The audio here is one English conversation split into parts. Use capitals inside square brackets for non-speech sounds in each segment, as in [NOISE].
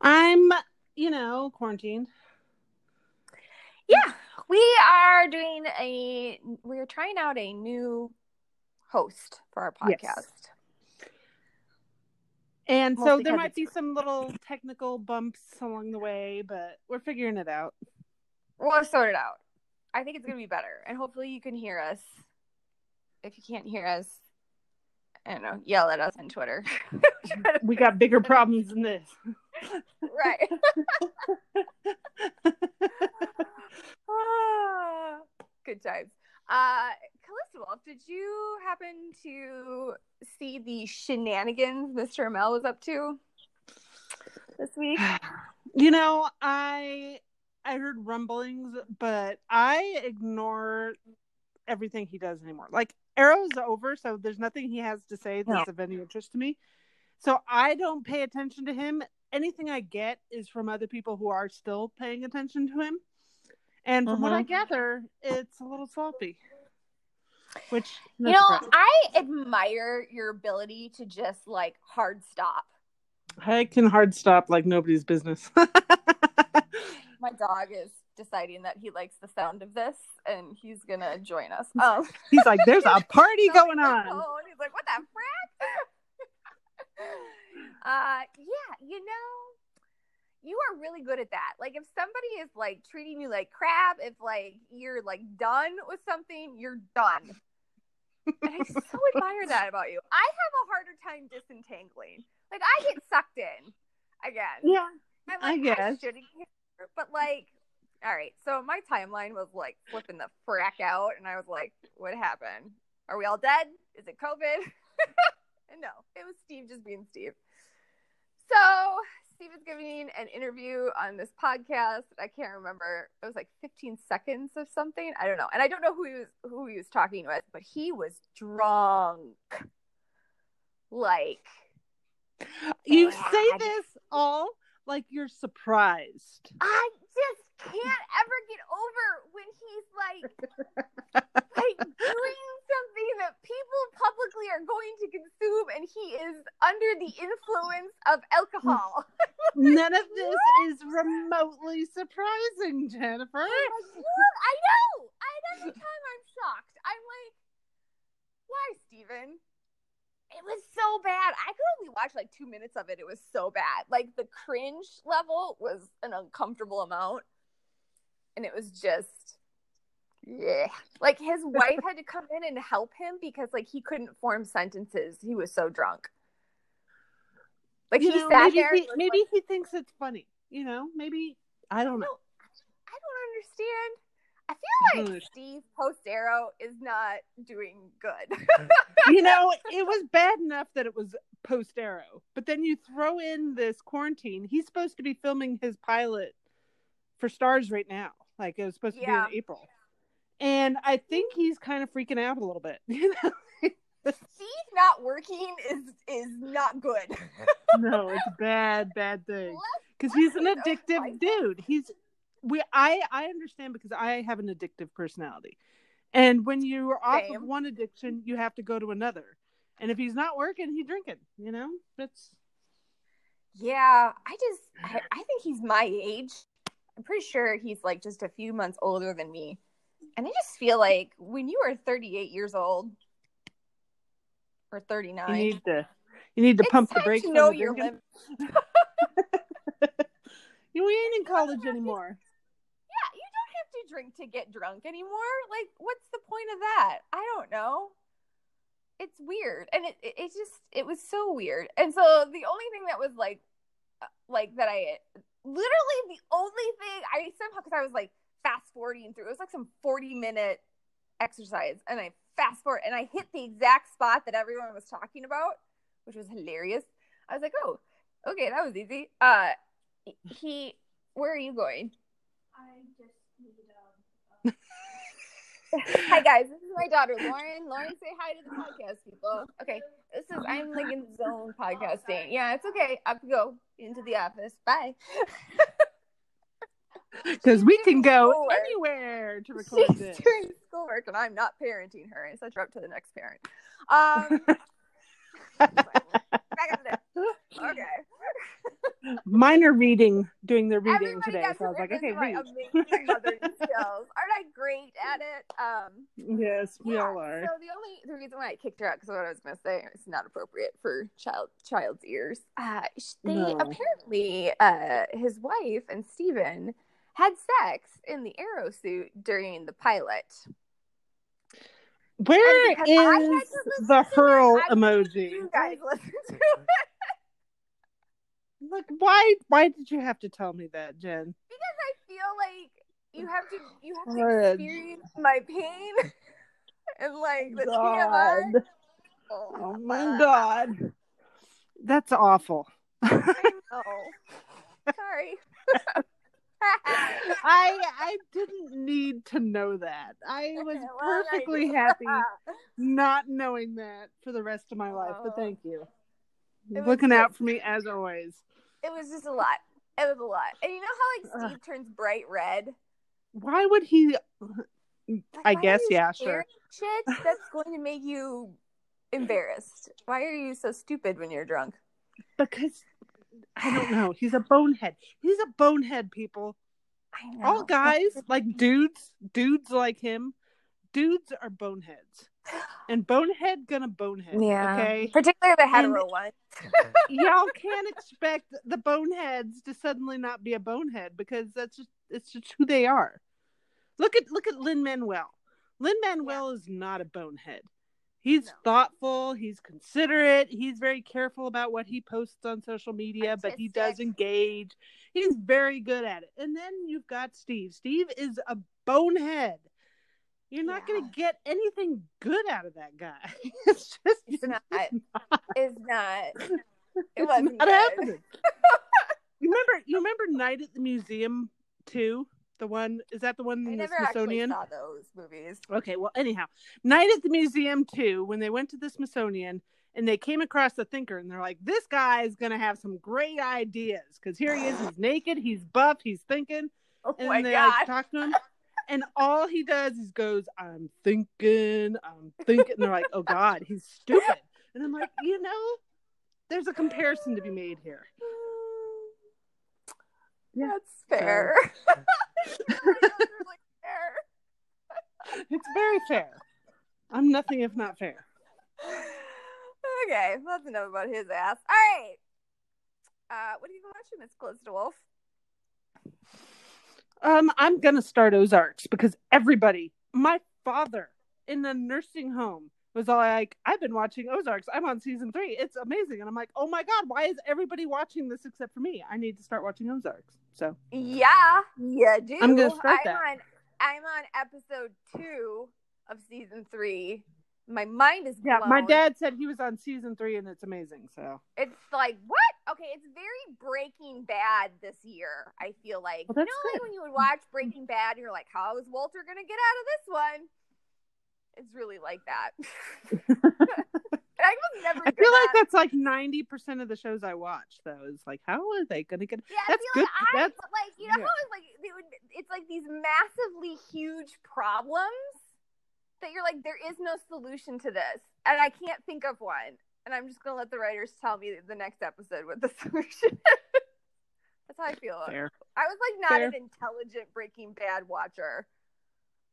I'm, you know, quarantined. Yeah, we are doing a we are trying out a new host for our podcast. Yes. And so there might be some little technical bumps along the way, but we're figuring it out. We'll sort it out. I think it's gonna be better, and hopefully you can hear us. If you can't hear us, I don't know, yell at us on Twitter. [LAUGHS] We got bigger [LAUGHS] problems than this. Right. [LAUGHS] Good times. Uh, Callista Wolf, did you happen to see the shenanigans Mr. Amell was up to this week? [SIGHS] You know, I I heard rumblings, but I ignore everything he does anymore. Like Arrow's over, so there's nothing he has to say that's of any interest to me. So I don't pay attention to him. Anything I get is from other people who are still paying attention to him. And from what I Mhm. gather, it's a little sloppy. Which no you know, surprise. I admire your ability to just like hard stop. I can hard stop like nobody's business. [LAUGHS] My dog is deciding that he likes the sound of this, and he's gonna join us. Um, He's like, "There's a [LAUGHS] party going on." He's like, "What the frack?" [LAUGHS] uh, yeah, you know, you are really good at that. Like, if somebody is like treating you like crap, if like you're like done with something, you're done. And I so [LAUGHS] admire that about you. I have a harder time disentangling. Like, I get sucked in again. Yeah, I'm I like, guess. shouldn't care, but like, all right. So my timeline was like flipping the frack out, and I was like, "What happened? Are we all dead? Is it COVID?" and [LAUGHS] no, it was Steve just being Steve. So Steve is giving an interview on this podcast. I can't remember. It was like 15 seconds of something. I don't know, and I don't know who he was who he was talking with, but he was drunk. Like you bad. say this all like you're surprised. I can't ever get over when he's like [LAUGHS] like doing something that people publicly are going to consume and he is under the influence of alcohol. None of [LAUGHS] this is remotely surprising, Jennifer. Like. I know. And every time I'm shocked. I'm like, why, Steven? It was so bad. I could only watch like two minutes of it. It was so bad. Like the cringe level was an uncomfortable amount. And it was just yeah. Like his [LAUGHS] wife had to come in and help him because like he couldn't form sentences. He was so drunk. Like You he know, sat maybe there. he, maybe like, he thinks it's funny. You know, maybe I don't know. No, I don't understand. I I feel don't like Steve post Arrow is not doing good. [LAUGHS] you know, [LAUGHS] it was bad enough that it was post Arrow, but then you throw in this quarantine. He's supposed to be filming his pilot for Starz right now. Like it was supposed to Yeah. be in April, and I think he's kind of freaking out a little bit. [LAUGHS] You know, Steve not working is is not good. [LAUGHS] no, it's a bad, bad thing because he's an addictive dude. He's we I I understand because I have an addictive personality, and when you are off Same. of one addiction, you have to go to another. And if he's not working, he's drinking. You know, that's yeah, I just I, I think he's my age. I'm pretty sure he's like just a few months older than me. And I just feel like when you are 38 years old or 39, you need to you need to it's pump the brakes. to know your drinking. limit. [LAUGHS] You ain't in college anymore. Yeah, you don't have to drink to get drunk anymore. Like, what's the point of that? I don't know. It's weird, and it, it it just it was so weird. And so the only thing that was like uh, like that I literally the only thing I somehow because I was like fast forwarding through it was like some 40 minute exercise and I fast forward and I hit the exact spot that everyone was talking about, which was hilarious. I was like, oh, okay, that was easy. Uh he where are you going? I just need. [LAUGHS] hi guys, this is my daughter Lauren. Lauren, say hi to the podcast people. Okay, this is I'm like in zone podcasting. Yeah, it's okay. I have to go into the office. Bye. [LAUGHS] Because we can go Schoolwork. anywhere to record She's this. doing schoolwork and I'm not parenting her. I sent her up to the next parent. Um, [LAUGHS] back up there. Okay. Mine are reading, doing their reading Everybody today. So I was like, okay, read. amazing [LAUGHS] mothering skills. Aren't I great at it? Um, Yes, we yeah, all are. So the only the reason why I kicked her out because what I was going to say is not appropriate for child child's ears. Uh, they No. apparently uh, his wife and Steven had sex in the arrow suit during the pilot. Where because I had to is the hurl emoji? You guys [LAUGHS] listen to it Like, why? Why did you have to tell me that, Jen? because I feel like you have to you have to experience my pain [LAUGHS] and like the TMI. God. Oh, oh my God. That's awful. I [LAUGHS] know. Sorry. [LAUGHS] I I didn't need to know that. I was Well, perfectly do. happy not knowing that for the rest of my life. But Oh. thank you. It Looking out for me as always. It was just a lot. It was a lot. And you know how like. Steve turns bright red? Why would he? Like, I guess, yeah, sure. Shit that's going to make you embarrassed. Why are you so stupid when you're drunk? Because I don't know. He's a bonehead. He's a bonehead, people. All guys, like dudes, dudes like him, dudes are boneheads. And bonehead gonna bonehead. Yeah. Okay. Particularly the hetero one. Y'all [LAUGHS] can't expect the boneheads to suddenly not be a bonehead because that's just it's just who they are. Look at look at Lin Manuel. Lin Manuel is not a bonehead. He's No. thoughtful, he's considerate, he's very careful about what he posts on social media, but he does engage. He's very good at it. And then you've got Steve. Steve is a bonehead. You're not Yeah. going to get anything good out of that guy. [LAUGHS] it's just It's not. not. It's not. [LAUGHS] It It's wasn't not happening. [LAUGHS] you remember? You remember Night at the Museum too? The one is that the one I in the Smithsonian? saw those movies. Okay, well, anyhow, Night at the Museum too. When they went to the Smithsonian and they came across the thinker, and they're like, "This guy is gonna have some great ideas because here he is. He's naked. He's buff. He's thinking." Oh And my they god. like talk to him, and all he does is goes, "I'm thinking. I'm thinking." And they're like, "Oh God, he's stupid." And I'm like, you know, there's a comparison to be made here. Yeah, That's fair. [LAUGHS] [LAUGHS] Fair. It's very fair. I'm nothing if not fair. Okay, that's enough about his ass. All right. Uh, what are you watching, Miss Calista Wolf? Um, I'm gonna start Ozarks because everybody, my father in the nursing home was all like, "I've been watching Ozarks. I'm on season three. It's amazing." And I'm like, "Oh my god, why is everybody watching this except for me? I need to start watching Ozarks." So Yeah, yeah, do. I'm gonna start I'm that. On, I'm on episode two of season three. My mind is yeah, my dad said he was on season three and it's amazing. So It's like what? Okay, it's very Breaking Bad this year. I feel like Well, you know, like when you would watch Breaking Bad, you're like, how is Walter gonna get out of this one? It's really like that. [LAUGHS] I. I feel like at- that's like ninety percent of the shows I watch. Though is like, how are they gonna get? Yeah, I That's feel good. like I That's like you know yeah. how it's like would, it's like these massively huge problems that you're like there is no solution to this, and I can't think of one, and I'm just gonna let the writers tell me the next episode what the [LAUGHS] solution. is. That's how I feel. fair. I was like not Fair. an intelligent Breaking Bad watcher.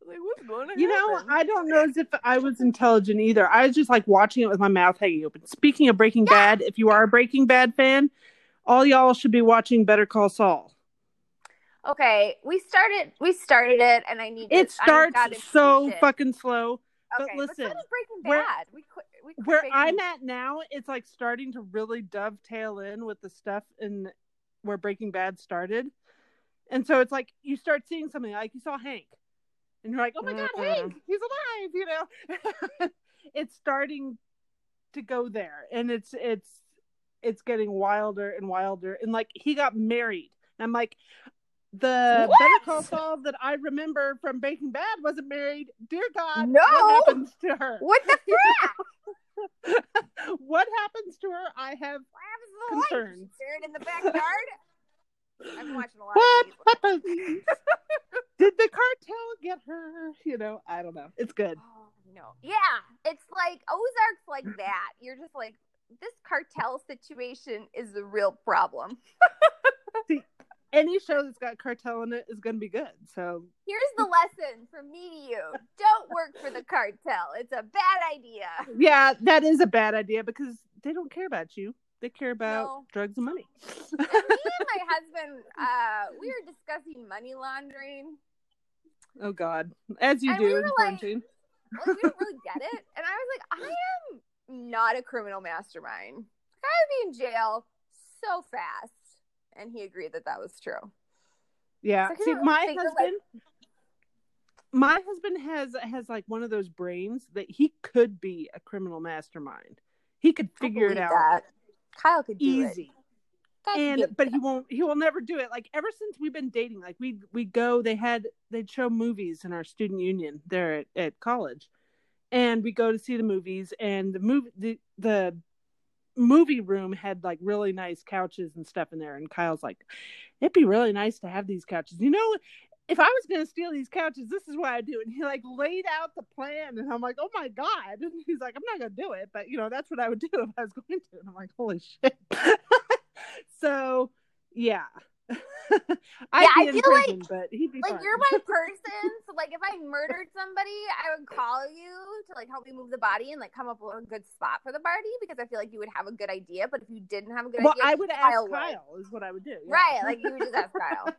Like what's going on? You know, I don't know as if I was intelligent either. I was just like watching it with my mouth hanging open. Speaking of Breaking Bad, if you are a Breaking Bad fan, all y'all should be watching Better Call Saul. Okay, we started. We started it, and I need. It to, I starts so it. fucking slow. but Okay, listen, so does Breaking where- Bad. we quit. We quit Where I'm at now, it's like starting to really dovetail in with the stuff in where Breaking Bad started. And so it's like you start seeing something like you saw Hank, and you're like, oh my god, Mhm. Hank, he's alive, you know. [LAUGHS] it's starting to go there, and it's it's it's getting wilder and wilder, and like he got married. And I'm like, the What? Better Call Saul that I remember from Breaking Bad wasn't married. Dear God, No. what happens to her? What the [LAUGHS] frick? what happens to her? I have What happens to the wife? Concerns. Staring in the backyard. I'm watching a lot what of these. happens? [LAUGHS] Did the cartel get her? You know, I don't know. It's good. Oh, no. Yeah, it's like Ozark's like that. You're just like this cartel situation is the real problem. [LAUGHS] Any show that's got cartel in it is going to be good. So Here's the lesson from me to you: don't work for the cartel. It's a bad idea. yeah, that is a bad idea because they don't care about you. They care about No. drugs and money. And me and my husband, uh, we were discussing money laundering. oh God, as you And do we in were like- quarantine. Like, we don't really get it. And I was like, I am not a criminal mastermind. I would be in jail so fast. And he agreed that that was true. Yeah. So See, my of, like- husband, my husband has has like one of those brains that he could be a criminal mastermind. He could figure it out that. Kyle could do easy. And but he won't he will never do it like ever since we've been dating like we we go they had they'd show movies in our student union there at, at college and we go to see the movies and the movie the, the movie room had like really nice couches and stuff in there and kyle's like it'd be really nice to have these couches. You know if i was going to steal these couches this is what i do and he like laid out the plan and i'm like oh my god. And he's like i'm not going to do it but you know that's what i would do [LAUGHS] if i was going to and i'm like holy shit. [LAUGHS] So yeah I'd Yeah, I feel like- but he'd be like you're my [LAUGHS] person. So like if I murdered somebody, I would call you to like help me move the body and like come up with a good spot for the body because I feel like you would have a good idea. But if you didn't have a good well, idea, I would ask Kyle Kyle, is what I would do. yeah. Right, like you would just ask Kyle.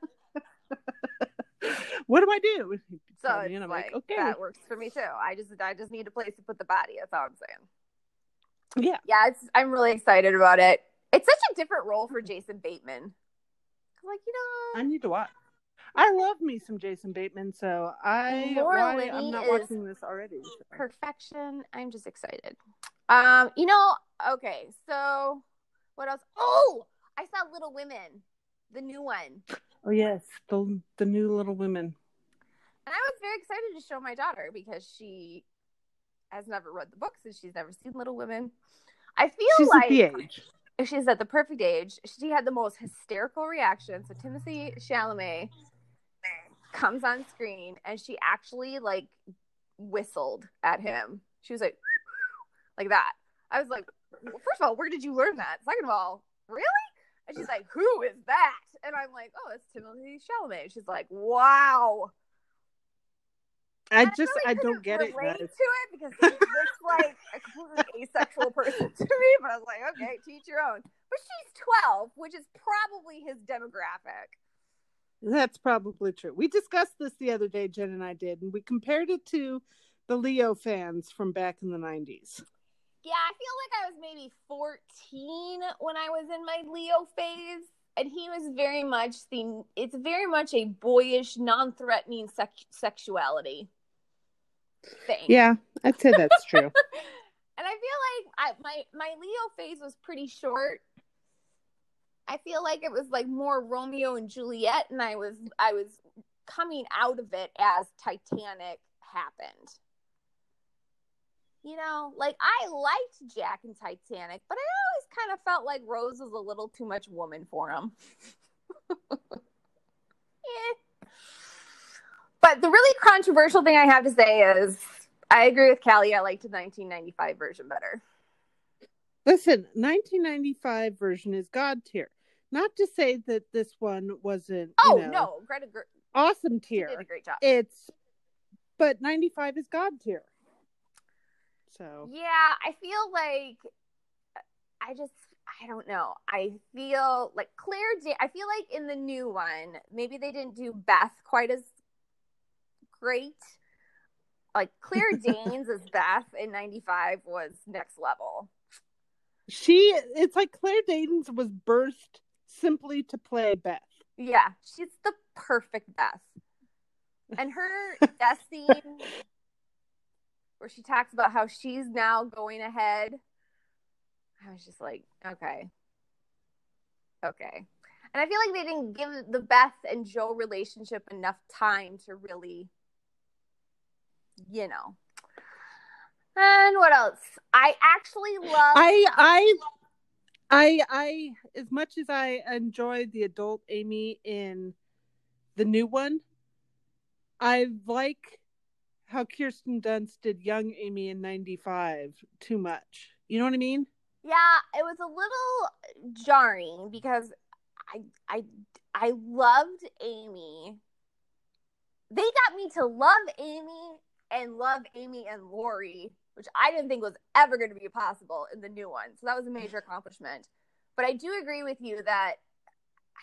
[LAUGHS] what do I do? [LAUGHS] So tell me, it's and I'm like, like, okay, that works for me too. I just I just need a place to put the body. That's all I'm saying. yeah, Yeah, it's I'm really excited about it. It's such a different role for Jason Bateman. Like you know, I need to watch. I love me some Jason Bateman, so I Laura why I'm not watching this already. so. perfection. I'm just excited. Um, you know, okay, so what else? Oh, I saw Little Women, the new one. Oh yes, the the new Little Women. And I was very excited to show my daughter because she has never read the books and she's never seen Little Women. I feel She's like at the age. She's at the perfect age. She had the most hysterical reaction. So Timothée Chalamet comes on screen and she actually like whistled at him. She was like [LAUGHS] like that. I was like, well, first of all, where did you learn that? Second of all, really? And she's like, who is that? And I'm like, oh, it's Timothée Chalamet. She's like, wow. I And just really I don't get it, guys. to it because he looks like a completely asexual person [LAUGHS] to me. But I was like, okay, teach your own. But she's 12, which is probably his demographic. That's probably true. We discussed this the other day, Jen and I did, and we compared it to the Leo fans from back in the '90s. Yeah, I feel like I was maybe 14 when I was in my Leo phase. And he was very much the, it's very much a boyish, non threatening sex- sexuality thing. Yeah, I'd say that's true. [LAUGHS] and I feel like I, my my Leo phase was pretty short. I feel like it was like more Romeo and Juliet, and I was I was coming out of it as Titanic happened. You know, like I liked Jack and Titanic, but I always kind of felt like Rose was a little too much woman for him. [LAUGHS] Eh. But the really controversial thing I have to say is I agree with Callie. I liked the 1995 version better. Listen, 1995 version is god tier. Not to say that this one wasn't. Oh you know, no, Greta awesome tier. did a great job. It's, but 95 is god tier. So Yeah, I feel like I just I don't know. I feel like Claire. Da- I feel like in the new one, maybe they didn't do Beth quite as great. Like Claire [LAUGHS] Danes as Beth in '95 was next level. she, it's like Claire Danes was birthed simply to play Beth. Yeah, she's the perfect Beth. And her [LAUGHS] death scene where she talks about how she's now going ahead. I was just like, okay. Okay. And I feel like they didn't give the Beth and Jo relationship enough time to really, you know. And what else? I actually love I I I I as much as I enjoyed the adult Amy in the new one, I like how Kirsten Dunst did young Amy in '95 too much. You know what I mean? Yeah, it was a little jarring because I I I loved Amy. They got me to love Amy and love Amy and Laurie, which I didn't think was ever going to be possible in the new one. So that was a major [LAUGHS] accomplishment. But I do agree with you that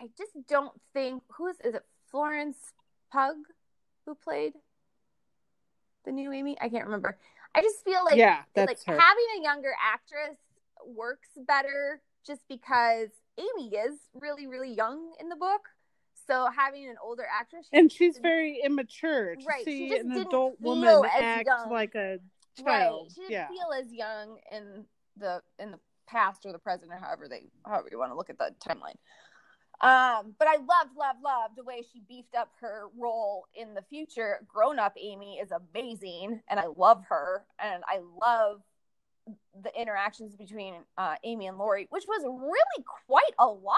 I just don't think who is is it Florence Pugh who played the new Amy? I can't remember. I just feel like yeah, that's like her. having a younger actress works better just because Amy is really really young in the book. So having an older actress and she's very immature to Right, she see just an didn't adult woman act young. like a child. right. She didn't Yeah. feel as young in the in the past or the present, or however they however you want to look at the timeline. Um, but I loved, loved, loved the way she beefed up her role in the future. Grown up Amy is amazing, and I love her, and I love the interactions between uh, Amy and Laurie, which was really quite a lot.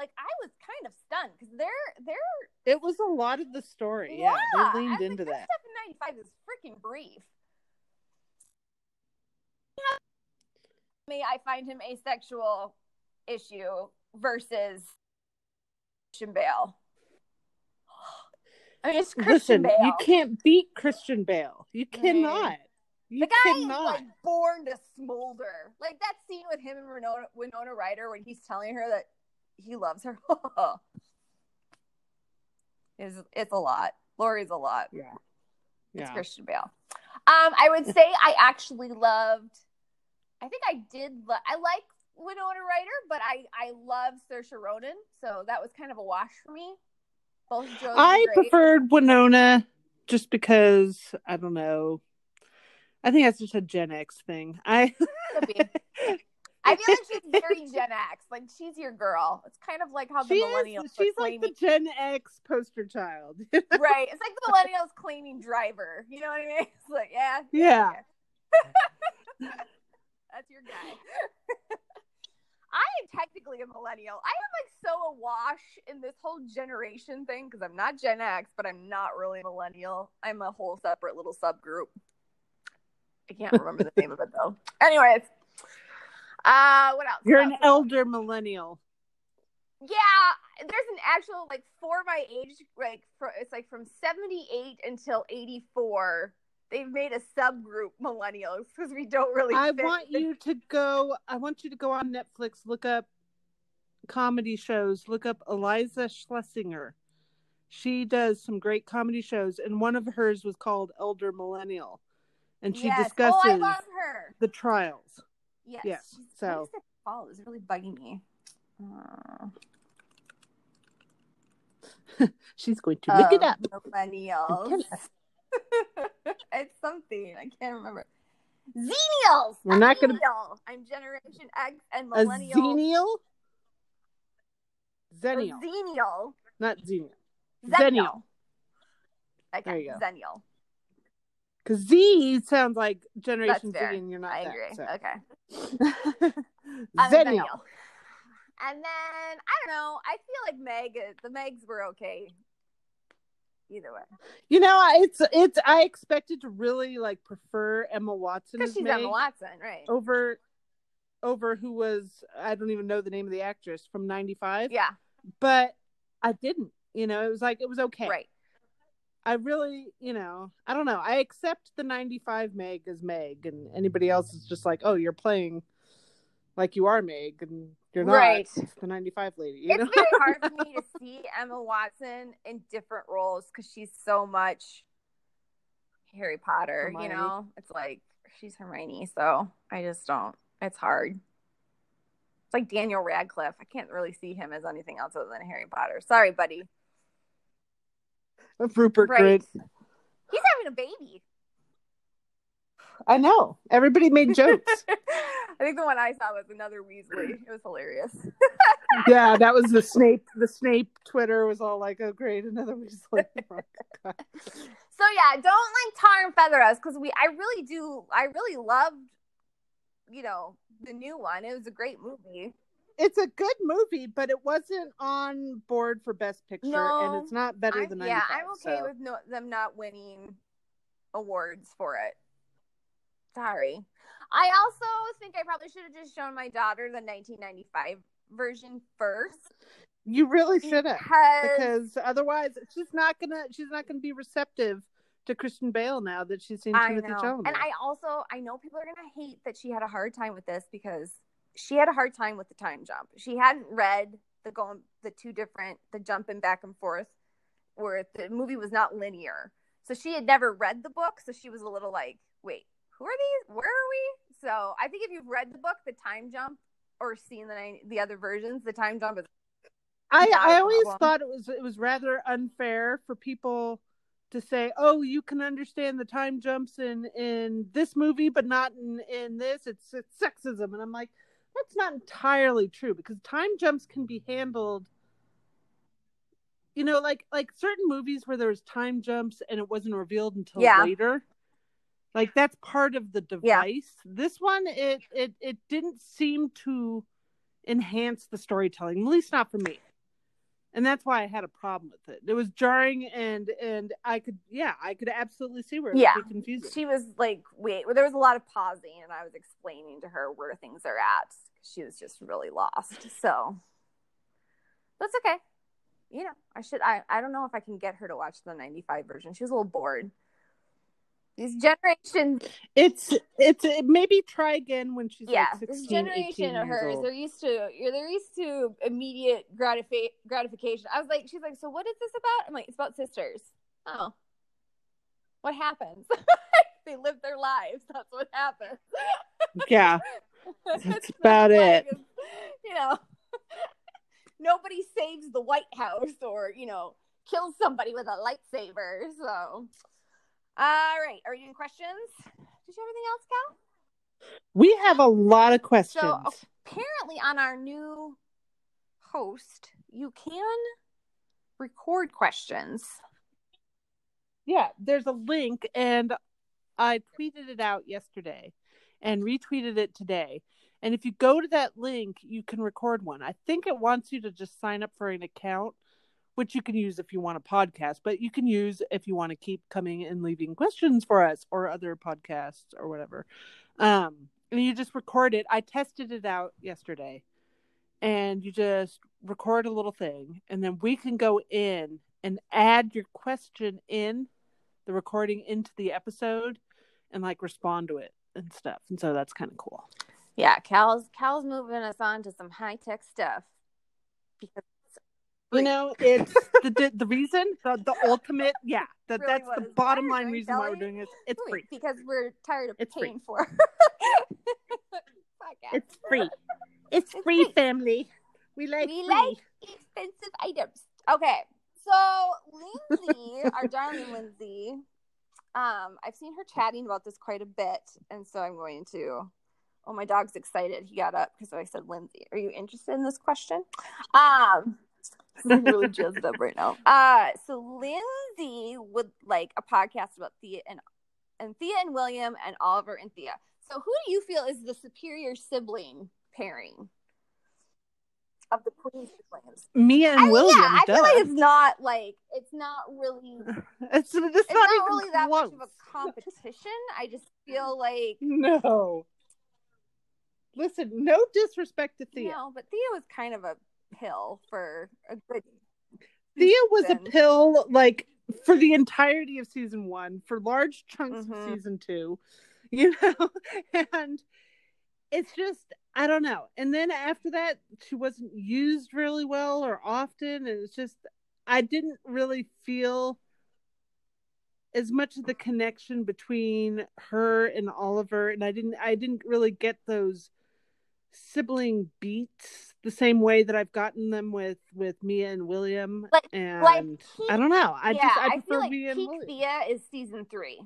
Like I was kind of stunned because they're they're It was a lot of the story. Yeah, yeah, they leaned into like, that. Stuff in '95 is freaking brief. Me, I find him asexual issue versus Christian Bale. [GASPS] I mean, it's Christian Listen, Bale. you can't beat Christian Bale. You Mm. cannot. You the guy cannot. is like born to smolder. Like that scene with him and Winona, Winona Ryder when he's telling her that he loves her. [LAUGHS] is it's a lot. Laurie's a lot. yeah. It's Yeah. Christian Bale. Um, I would say I actually loved. I think I did. Lo- I like Winona Ryder, but I I love Saoirse Ronan, so that was kind of a wash for me. Both Jos. I preferred Winona just because I don't know. I think that's just a Gen X thing. I. [LAUGHS] I feel like [LAUGHS] she's very Gen X. Like she's your girl. It's kind of like how the she millennials is, she's like the Gen X poster child. [LAUGHS] right. It's like the millennials claiming driver. You know what I mean? It's like yeah. Yeah. okay. [LAUGHS] That's your guy. I am technically a millennial. I am like so awash in this whole generation thing because I'm not Gen X, but I'm not really a millennial. I'm a whole separate little subgroup. I can't remember the name of it though. Anyways, uh, what else? You're What an else? elder millennial. Yeah, there's an actual like for my age, like for, it's like from 78 until 84. They've made a subgroup millennials because we don't really. I want the- you to go. I want you to go on Netflix. Look up comedy shows. Look up Iliza Shlesinger. She does some great comedy shows, and one of hers was called Elder Millennial, and she Yes. discusses Oh, I love her. the trials. Yes. Yes, She's- so- what is it called? It's really bugging me. Uh, [LAUGHS] She's going to look it uh, up. Millennials. and tell us. [LAUGHS] it's something I can't remember. Xenials. We're I'm not gonna- Xenial. I'm Generation X and A Millennial. xenial, or Zenial, Xenial. not xenial. Zennial. Zennial. Okay, There you go. Zennial. Because Z sounds like Generation Z, and you're not. I that, agree. so. Okay. [LAUGHS] Zennial. And then I don't know. I feel like Meg. Uh, the Megs were okay. Either way, You know, it's it's. I expected to really like prefer Emma Watson because she's Meg Emma Watson, right? over over who was I don't even know the name of the actress from '95. Yeah, but I didn't. You know, it was like it was okay. right. I really, you know, I don't know. I accept the '95 Meg as Meg, and anybody else is just like, oh, you're playing like you are Meg, and you're not Right. the '95 lady. You It's know? very hard for me to [LAUGHS] see Emma Watson in different roles because she's so much Harry Potter. You know, it's like she's Hermione, so I just don't. It's hard. It's like Daniel Radcliffe. I can't really see him as anything else other than Harry Potter. Sorry, buddy. [LAUGHS] Rupert Right. Grint. He's having a baby. I know. Everybody made jokes. [LAUGHS] I think the one I saw was another Weasley. It was hilarious. [LAUGHS] yeah, that was the Snape. The Snape Twitter was all like, "Oh, great, another Weasley." Oh, So yeah, don't like tar and feather us because we. I really do. I really loved, you know, the new one. It was a great movie. It's a good movie, but it wasn't on board for Best Picture, No, and it's not better than I'm- than yeah, I'm okay so. with no, them not winning awards for it. Sorry. I also think I probably should have just shown my daughter the 1995 version first You really should have, because, because otherwise, she's not gonna. She's not gonna be receptive to Christian Bale now that she's seen Timothée. Chalamet. And I also I know people are gonna hate that she had a hard time with this because she had a hard time with the time jump. She hadn't read the going the two different the jumping back and forth where the movie was not linear. So she had never read the book, so she was a little like, wait, who are these? Where are we? So I think if you've read the book, the time jump or seen the the other versions, the time jump is I, I always problem. thought it was it was rather unfair for people to say, "Oh, you can understand the time jumps in in this movie, but not in in this." It's, it's sexism, and I'm like, that's not entirely true because time jumps can be handled. You know, like like certain movies where there was time jumps and it wasn't revealed until Yeah. later. Like that's part of the Yeah. device. This one, it it it didn't seem to enhance the storytelling, at least not for me and that's why I had a problem with it. It was jarring, and and I could, yeah, I could absolutely see where it Yeah. would be confusing. she was like, wait, there was a lot of pausing, and I was explaining to her where things are at. She was just really lost. So that's okay. You know, I should. I I don't know if I can get her to watch the '95 version. She was a little bored. These generations, It's it's it, maybe try again when she's yeah, like 16, this generation of hers, they're used to, they're used to immediate gratifi- gratification. I was like, she's like, so what is this about? I'm like, it's about sisters. Oh, what happens? [LAUGHS] they live their lives. That's what happens. [LAUGHS] Yeah, That's about it. You know, [LAUGHS] nobody saves the White House or you know kills somebody with a lightsaber. So, all right, are you doing questions? Did you have anything else, Cal? we have a lot of questions. So apparently, on our new host, you can record questions. yeah, there's a link, and I tweeted it out yesterday, and retweeted it today. And if you go to that link, you can record one. I think it wants you to just sign up for an account, which you can use if you want a podcast, but you can use if you want to keep coming and leaving questions for us or other podcasts or whatever. Um, and you just record it. I tested it out yesterday, and you just record a little thing, and then we can go in and add your question in the recording into the episode and like respond to it and stuff. And so that's kind of cool. Yeah, Cal's Cal's moving us on to some high tech stuff because You know, it's the the, the reason the, the [LAUGHS] ultimate yeah that Really that's what the bottom line reason why we're doing this. It's free. because we're tired of It's free. paying for. Podcast. [LAUGHS] It's free. [LAUGHS] It's It's free, free. family. We like We free. like expensive items. Okay, so Lindsay, our darling Lindsay, um, I've seen her chatting about this quite a bit, and so I'm going to. Oh, my dog's excited. He got up because I said, "Lindsay, are you interested in this question?" Um, I'm [LAUGHS] really jazzed up right now. Uh, so Lindsay would like a podcast about Thea and and Thea and William and Oliver and Thea. So who do you feel is the superior sibling pairing of the Queen siblings? Mia and I mean, William. yeah, I duh. feel like it's not like it's not really [LAUGHS] it's, it's, it's not, not, really that close. much of a competition. I just feel like [LAUGHS] No. Listen, no disrespect to Thea. know, but Thea was kind of a pill for a good Thea was a pill like for the entirety of season one, for large chunks Mhm. of season two, [LAUGHS] you know, and it's just I don't know. And then after that, she wasn't used really well or often, and it's just I didn't really feel as much of the connection between her and Oliver, and I didn't I didn't really get those sibling beats the same way that I've gotten them with with Mia and William. Like- and like I don't know. I yeah, just I I, prefer feel like Mia and peak. Thea is season three,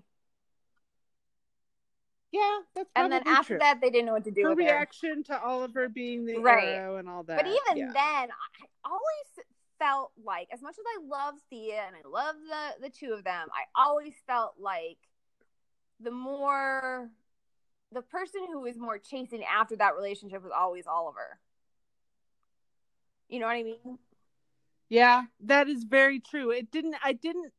Yeah, that's and then after true. that they didn't know what to do her with her. reaction to Oliver being the Right. arrow and all that. But even yeah. then, I always felt like, as much as I love Thea and I love the the two of them, I always felt like the more the person who was more chasing after that relationship was always Oliver. You know what I mean? Yeah, that is very true. It didn't I didn't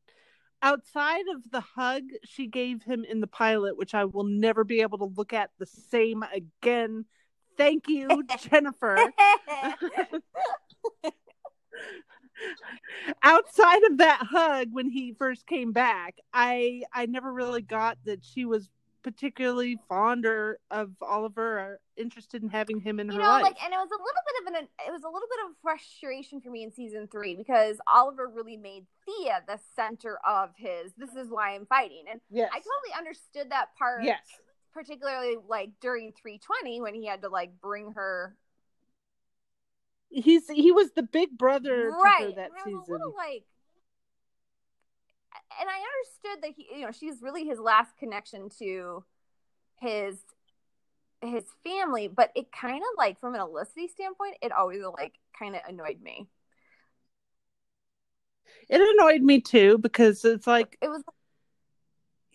outside of the hug she gave him in the pilot, which I will never be able to look at the same again. Thank you, [LAUGHS] Jennifer. [LAUGHS] outside of that hug when he first came back, I I never really got that she was particularly fond or of Oliver or interested in having him in you her know, life. like, and it was a little bit of an, it was a little bit of frustration for me in season three because Oliver really made Thea the center of his. This is why I'm fighting, and yes. I totally understood that part. yes. particularly like during 320 when he had to like bring her He's he was the big brother right. that and I was season. little like, and I understood that he, you know, she's really his last connection to his his family, but it kind of like from an Felicity standpoint, it always like kind of annoyed me. It annoyed me too because it's like, It was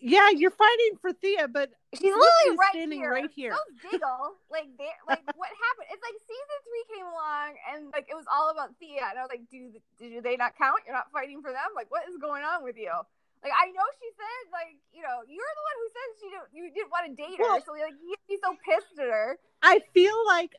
yeah, you're fighting for Thea, but she's literally right standing here. right here. So Diggle, [LAUGHS] like there, like what happened? It's like season three came along and like it was all about Thea, and I was like, do do they not count? You're not fighting for them? Like what is going on with you? Like I know she said like you know you're the one who said she didn't you didn't want to date her, Well- so like he'd be so pissed at her. I feel like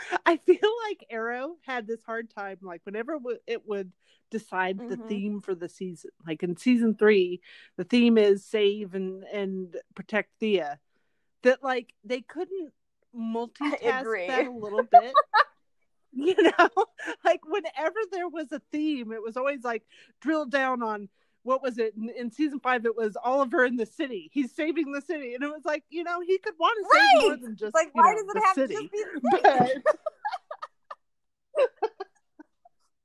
[LAUGHS] I feel like Arrow had this hard time. Like whenever it would decide the Mhm. theme for the season, like in season three, the theme is save and and protect Thea. That like they couldn't multitask that a little [LAUGHS] bit. you know, [LAUGHS] like whenever there was a theme, it was always like drilled down on. What was it in, in season five? It was Oliver in the city. He's saving the city, and it was like you know he could want to save more than just like why know, does it the have city to be the [LAUGHS] city?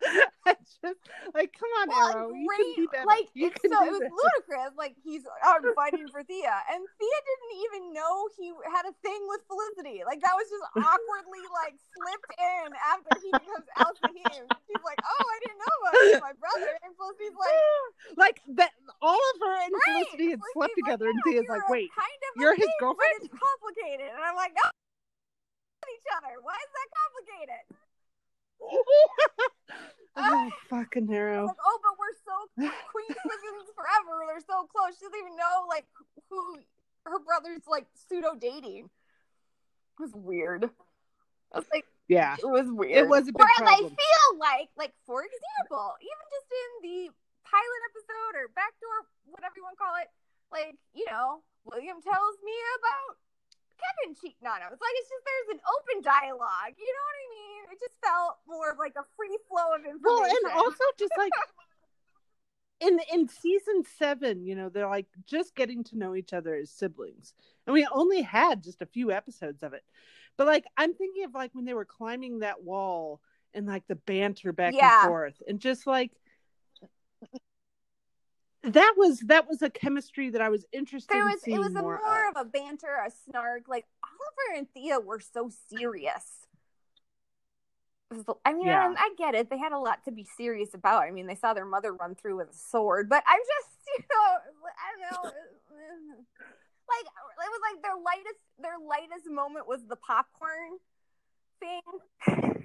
but [LAUGHS] Just like come on Well, arrow you can be better Like you it's so it was ludicrous. Like he's I'm [LAUGHS] fighting for Thea, and Thea didn't even know he had a thing with Felicity. Like that was just awkwardly like slipped in after he becomes Al Sah-him. She's like, "Oh, I didn't know about my brother," and Felicity's like, [LAUGHS] like that Oliver and "Right." Felicity had slept like, together and "Yeah, Thea's like wait kind of you're his thing, but girlfriend it's complicated," and I'm like, oh, "No." Each other. Why is that complicated? Oh [LAUGHS] fucking arrow Like, oh, but we're so [LAUGHS] Queen Elizabeth's forever. They're so close. She doesn't even know like who her brother's like pseudo dating. It was weird. I was like, yeah it was weird. It was a big Whereas I feel like, like for example, even just in the pilot episode or backdoor, whatever you want to call it, like you know, William tells me about Kevin cheating on him. It's like it's just there's an open dialogue. You know what I mean? It just felt more of like a free flow of information. well and also just like [LAUGHS] in in season seven you know they're like just getting to know each other as siblings and we only had just a few episodes of it but like i'm thinking of like when they were climbing that wall and like the banter back Yeah. and forth and just like that was that was a chemistry that i was interested there in was seeing it was more, more of. of a banter, a snark. Like Oliver and Thea were so serious. Was- I mean, Yeah. I, I get it. They had a lot to be serious about. I mean, they saw their mother run through with a sword, but I'm just, [LAUGHS] you know, I don't know. [LAUGHS] Like it was like their lightest, their lightest moment was the popcorn thing. [LAUGHS]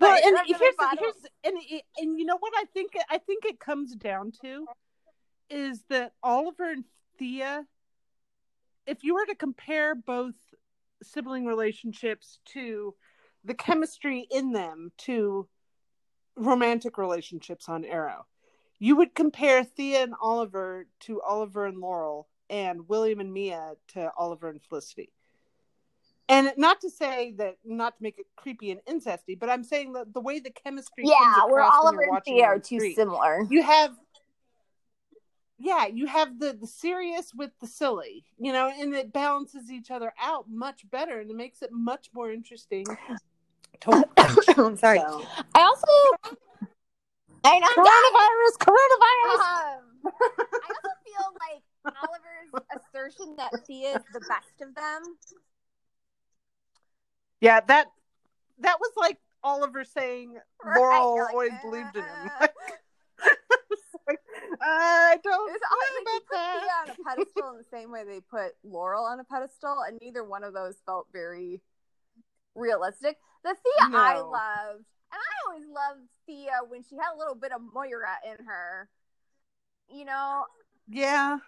Well, Like, and that's what I here's, here's and and you know what I think I think it comes down to is that Oliver and Thea, if you were to compare both sibling relationships to the chemistry in them to romantic relationships on Arrow, you would compare Thea and Oliver to Oliver and Laurel and William and Mia to Oliver and Felicity. And not to say that, not to make it creepy and incesty, but I'm saying that the way the chemistry, yeah, where Oliver and Thea are too similar. You have, yeah, you have the the serious with the silly, you know, and it balances each other out much better, and it makes it much more interesting. To [COUGHS] [COUGHS] watch. I'm sorry. So- I also. [COUGHS] I know. Coronavirus, coronavirus. Um, [LAUGHS] I also feel like Oliver's assertion that Thea is the best of them. Yeah, that that was like Oliver saying Right, Laurel you're like, always uh, believed in him. uh. It's I don't It was know like, about put that. Thea on a pedestal in the same way they put Laurel on a pedestal, and neither one of those felt very realistic. The Thea I loved, and I always loved Thea when she had a little bit of Moira in her. You know, Yeah.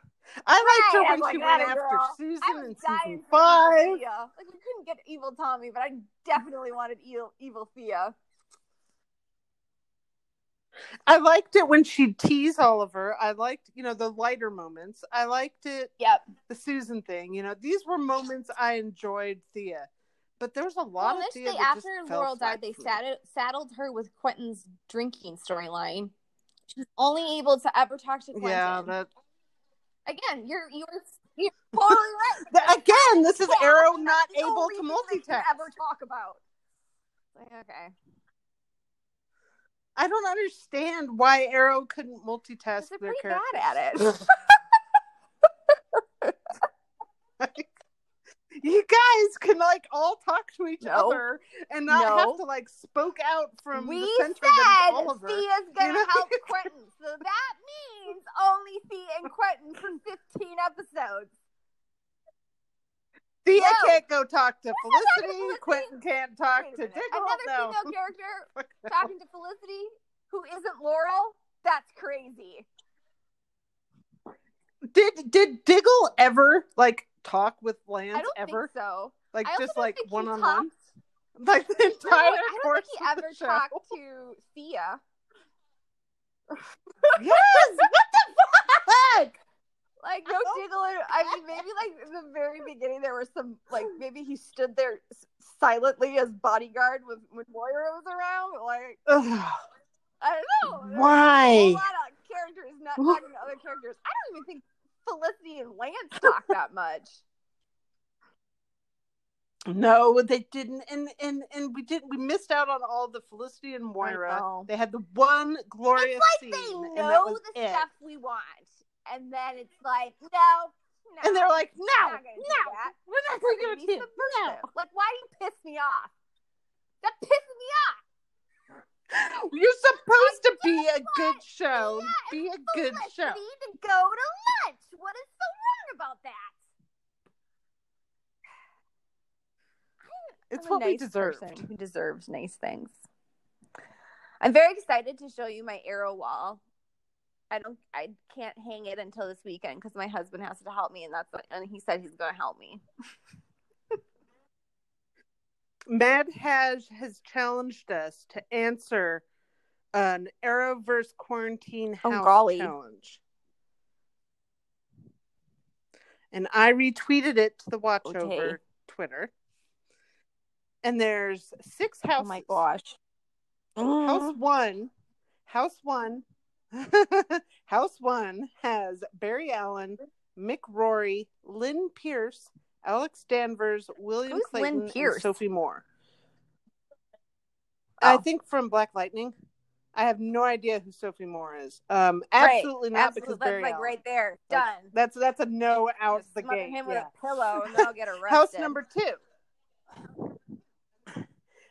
I liked her Right, when I'm she like, went after girl." Susan in season five. Like we couldn't get evil Tommy, but I definitely wanted evil, evil Thea. I liked it when she'd tease Oliver. I liked, you know, the lighter moments. I liked it, Yep. the Susan thing. You know, these were moments I enjoyed Thea. But there was a lot Well, of Thea that after Laurel died, they saddled, saddled her with Quentin's drinking storyline. She's only able to ever talk to Quentin. Yeah, that Again, you're you're you're totally right. [LAUGHS] Again, this is Arrow not able to they multitask. Ever talk about? Like, okay, I don't understand why Arrow couldn't multitask they're pretty characters. bad at it. [LAUGHS] you guys can like all talk to each No. other and not No. have to like spoke out from we the center that said is Oliver. Thea's gonna you know? help [LAUGHS] Quentin, so that means only Thea and Quentin for 15 episodes. Thea No. can't go talk to not talking to Felicity. Felicity. Quentin can't talk to. Diggle. Another no. female [LAUGHS] character talking to Felicity who isn't Laurel. That's crazy. Did did Diggle ever like talk with Lance I don't ever? think so. Like just like one on one? Like the No, entire I don't course think he ever show. talked to Thea. [LAUGHS] yes. what the fuck? Like [LAUGHS] no Oh. I mean, maybe like in the very beginning there was some like [LAUGHS] maybe he stood there silently as bodyguard with when Moira was around. Like Ugh. I don't know. There's Why? A whole lot of characters not talking to other characters. I don't even think Felicity and Lance talk that much. [LAUGHS] No, they didn't, and and and we didn't. We missed out on all the Felicity and Moira. They had the one glorious it's like scene, they know the it. stuff we want, and then it's like no, no. And they're like, we're "No, not gonna do no, that. we're not going gonna do it. subversive. Like, why do you piss me off? That pisses me off. You're supposed to be a good show. Yeah, Be a good show. Need to go to lunch. What is so wrong about that? It's I'm a what we deserve. Who deserves nice things. I'm very excited to show you my arrow wall. I don't. I can't hang it until this weekend because my husband has to help me, and that's what, and he said he's going to help me. [LAUGHS] Mad has has challenged us to answer an Arrowverse quarantine Oh, house golly. challenge. And I retweeted it to the Watch Okay. Over Twitter. And there's six houses. Oh my gosh! House [GASPS] one, House one, [LAUGHS] House one has Barry Allen, Mick Rory, Lynn Pierce, Alex Danvers, William Who's Lynn Clayton, and Sophie Moore. I Oh. think from Black Lightning. I have no idea who Sophie Moore is. Um, Right. absolutely not Absolutely. because That's Barry like Allen. right there. Like, Done. That's that's a no out Just the gate. him with a pillow, and I'll get [LAUGHS] arrested. House number two.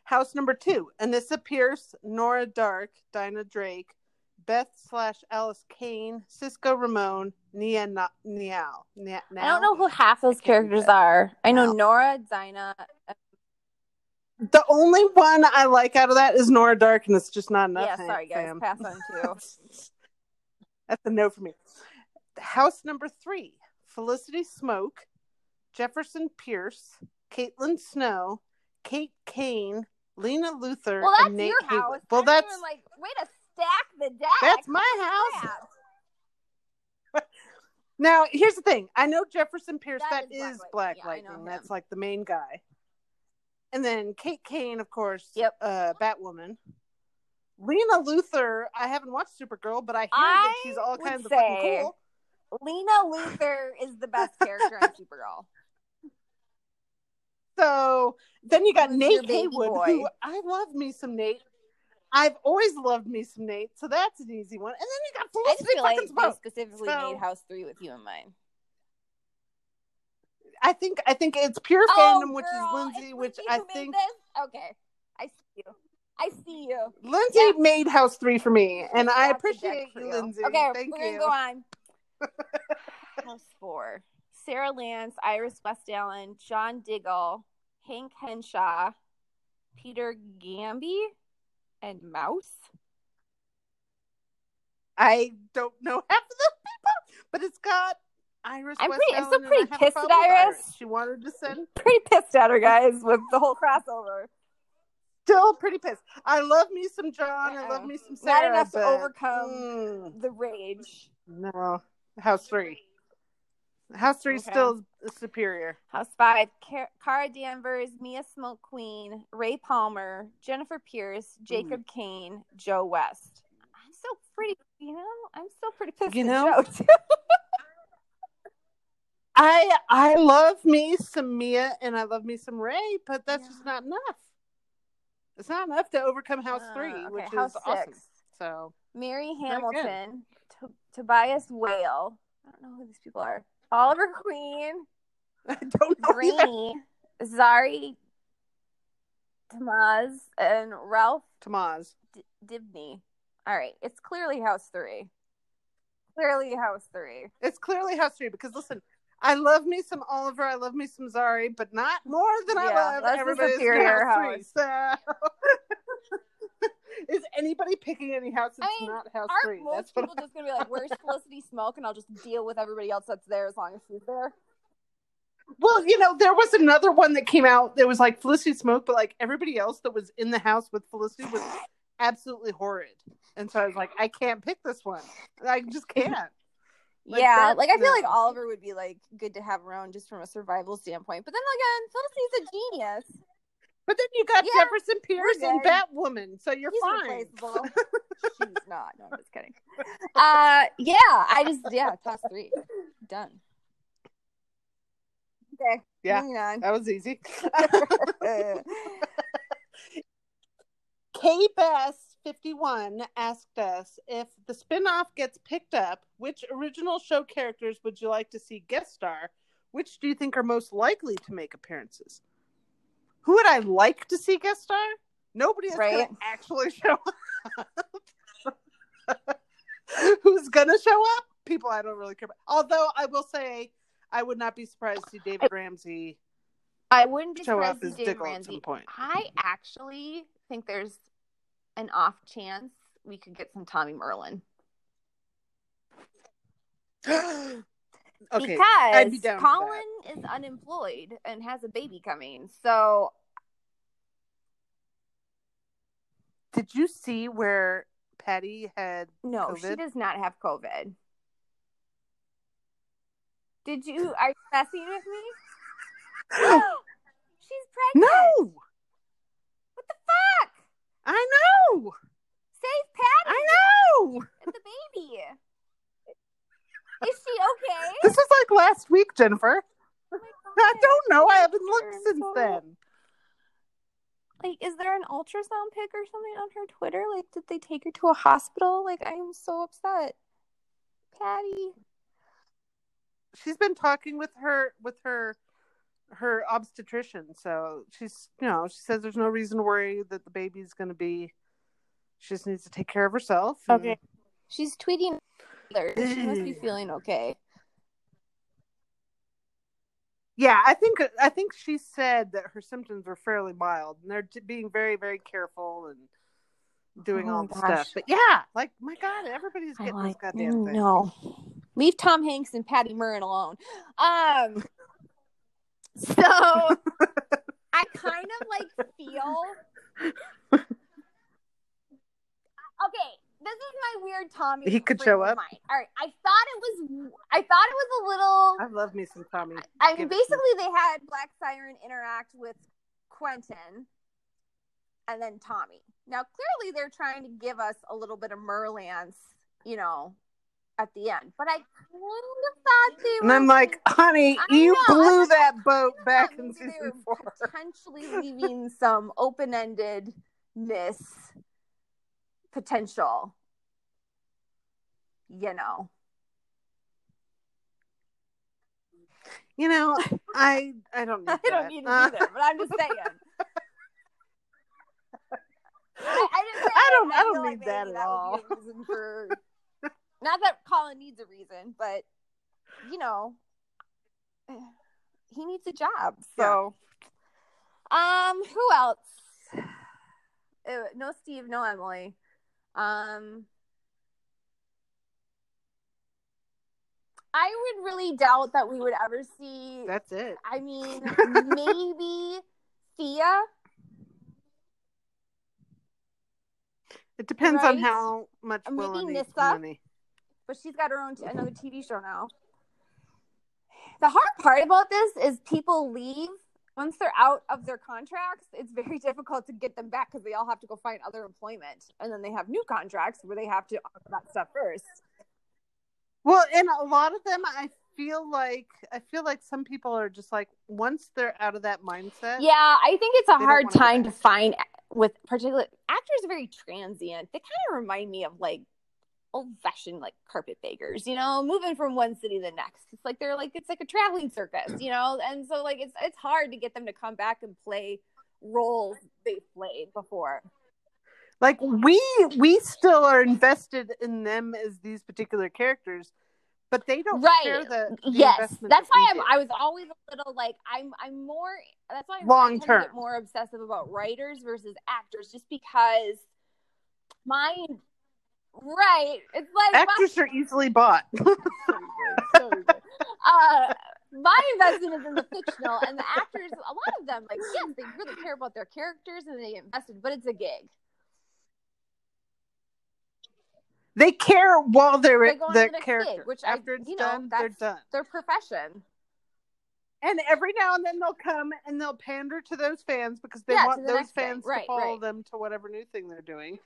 House number two. Anissa Pierce, Nora Darhk, Dinah Drake, Beth slash Alice Kane, Cisco Ramon, Nia Na- Niao. Nia- I don't know who half those characters are. I know Nora, Dinah. The only one I like out of that is Nora Darhk, and it's just not enough. Yeah, sorry guys. fam. Pass on two. [LAUGHS] That's a no for me. House number three Felicity Smoak, Jefferson Pierce, Caitlin Snow, Kate Kane, Lena Luthor, Well, that's and Nate your house. Well, I'm that's like, wait to stack the deck. that's my house. [LAUGHS] Now, here's the thing. I know Jefferson Pierce. That that is Black Lightning. Black Yeah, Lightning. That's like the main guy. And then Kate Kane, of course. Yep. Uh, Batwoman. Lena Luthor. I haven't watched Supergirl, but I hear that she's all kinds of fucking cool. Lena Luthor is the best [LAUGHS] character in Supergirl. So then you got Nate Heywood, boy? who I love me some Nate. I've always loved me some Nate, so that's an easy one. And then you got I just feel like they specifically So- made House Three with you in mind. I think I think it's pure Oh, fandom, which girl, is Lindsay, which I think this? Okay, I see you. I see you. Lindsay Yeah. made House Three for me, and I appreciate you, Lindsay. Okay, Thank we're you. gonna go on. [LAUGHS] House four: Sarah Lance, Iris West Allen, John Diggle, Hank Henshaw, Peter Gambi, and Mouse. I don't know [LAUGHS] half of those people, but it's got Iris. I'm West pretty- I'm still pretty I have a pissed at with Iris. She wanted to send. [LAUGHS] Pretty pissed at her guys with the whole crossover. Still pretty pissed. I love me some John. I love me some Not Sarah. enough to overcome mm, The rage. no, House Three. House Three Okay. still superior. House five: Car- Kara Danvers, Mia Smoak Queen, Ray Palmer, Jennifer Pierce, Jacob Kane, Joe West. I'm so pretty, you know. I'm still pretty pissed You at know? [LAUGHS] I I love me some Mia and I love me some Ray, but that's Yeah. just not enough. It's not enough to overcome House Uh, Three, okay, which House is awesome. So Mary Hamilton, T- Tobias Whale. I don't know who these people are. Oliver Queen, [LAUGHS] I don't know. either. Zari Tomaz, and Ralph Tamaz. D- Dibney. All right, it's clearly House Three. Clearly House Three. It's clearly House Three because listen, I love me some Oliver, I love me some Zari, but not more than I love everybody's superior House Three. So [LAUGHS] is anybody picking any house that's I mean, not House Three? most That's what people just gonna be like, "Where's [LAUGHS] Felicity Smoak?" and I'll just deal with everybody else that's there as long as she's there. Well, you know, there was another one that came out that was like Felicity Smoak, but like everybody else that was in the house with Felicity was absolutely horrid. And so I was like, I can't pick this one. I just can't. Like, yeah, like I feel like Oliver would be like good to have around just from a survival standpoint. But then again, Felicity's a genius. But then you got Yeah, Jefferson Pierce and. Batwoman, so you're He's fine. replaceable. [LAUGHS] She's not. No, I'm just kidding. Uh, yeah, I just yeah, toss three, done. Okay, Yeah. That was easy. [LAUGHS] K Bass 51 asked us if the spinoff gets picked up, which original show characters would you like to see guest star? Which do you think are most likely to make appearances? Who would I like to see guest star? Nobody is gonna actually [LAUGHS] show up. [LAUGHS] Who's going to show up? People I don't really care about. Although I will say, I would not be surprised to see David Ramsey I wouldn't be show up surprised if as David Diggle Ramsey. point. I actually think there's an off chance we could get some Tommy Merlyn [GASPS] [GASPS] [GASPS] okay, because I'd be down Colin is unemployed and has a baby coming. So Did you see where Patti had? no, she does not have COVID. Did you? Are you messing with me? No. [GASPS] She's pregnant. No, What the fuck? I know, Save Patti I know. and the baby. Is she okay? This is like last week, Jennifer. Oh [LAUGHS] I don't know. I haven't looked since then. Like, is there an ultrasound pic or something on her Twitter? Like, did they take her to a hospital? Like, I am so upset. Patti. She's been talking with her with her her obstetrician, so she's you know she says there's no reason to worry that the baby's going to be. She just needs to take care of herself. and- Okay. She's tweeting. She must be feeling okay. Yeah, I think I think she said that her symptoms were fairly mild, and they're being very very careful and doing Oh all the stuff. But yeah, like my God, everybody's getting this goddamn thing. no. Leave Tom Hanks and Patti Murin alone. Um. So I kind of like feel. [LAUGHS] Okay, this is my weird Tommy. He could show up? mind. All right, I thought it was. I thought it was a little. I love me some Tommy. I mean, basically, they had Black Siren interact with Quentin and then Tommy. Now, clearly, they're trying to give us a little bit of Merlance, you know, at the end. But I kind of thought they And were I'm like, honey, I you know, blew was- that boat back in season four. potentially leaving some open-endedness potential. You know. You know, I I don't [LAUGHS] need I that. don't need it Uh, either, but I'm just saying. [LAUGHS] I, I, just I don't- saying, I don't need like that at would be a reason for [LAUGHS] not that Colin needs a reason, but you know, he needs a job. So, um, who else? Uh, no Steve, no Emily. Um, I would really doubt that we would ever see. That's it. I mean, [LAUGHS] maybe Thea. It depends on how much Or maybe needs Nyssa. money. but she's got her own t- another TV show now. The hard part about this is people leave once they're out of their contracts. It's very [LAUGHS] difficult to get them back because they all have to go find other employment, and then they have new contracts where they have to offer that stuff first. Well, and a lot of them, I feel like I feel like some people are just like once they're out of that mindset. Yeah, I think it's a hard time to find with particular actors. Are very transient. They kind of remind me of like old fashioned like carpet beggars, you know, moving from one city to the next. It's like they're like it's like a traveling circus, you know, and so like it's it's hard to get them to come back and play roles they played before. Like we we still are invested in them as these particular characters, but they don't Right. share the, the yes, that's that why I'm. I was always a little like I'm I'm more that's why I'm Long I tend to term. more obsessive about writers versus actors just because my right it's like my- Actors are easily bought. [LAUGHS] so [LAUGHS] uh, my investment is in the fictional, and the actors. A lot of them, like yes, they really care about their characters and they invested, but it's a gig. they care while they're They go the the character. gig, which I- After it's you know, done, they're done. Their profession. And every now and then they'll come and they'll pander to those fans because they Yeah, want the those thing. fans to Right, follow right. them to whatever new thing they're doing.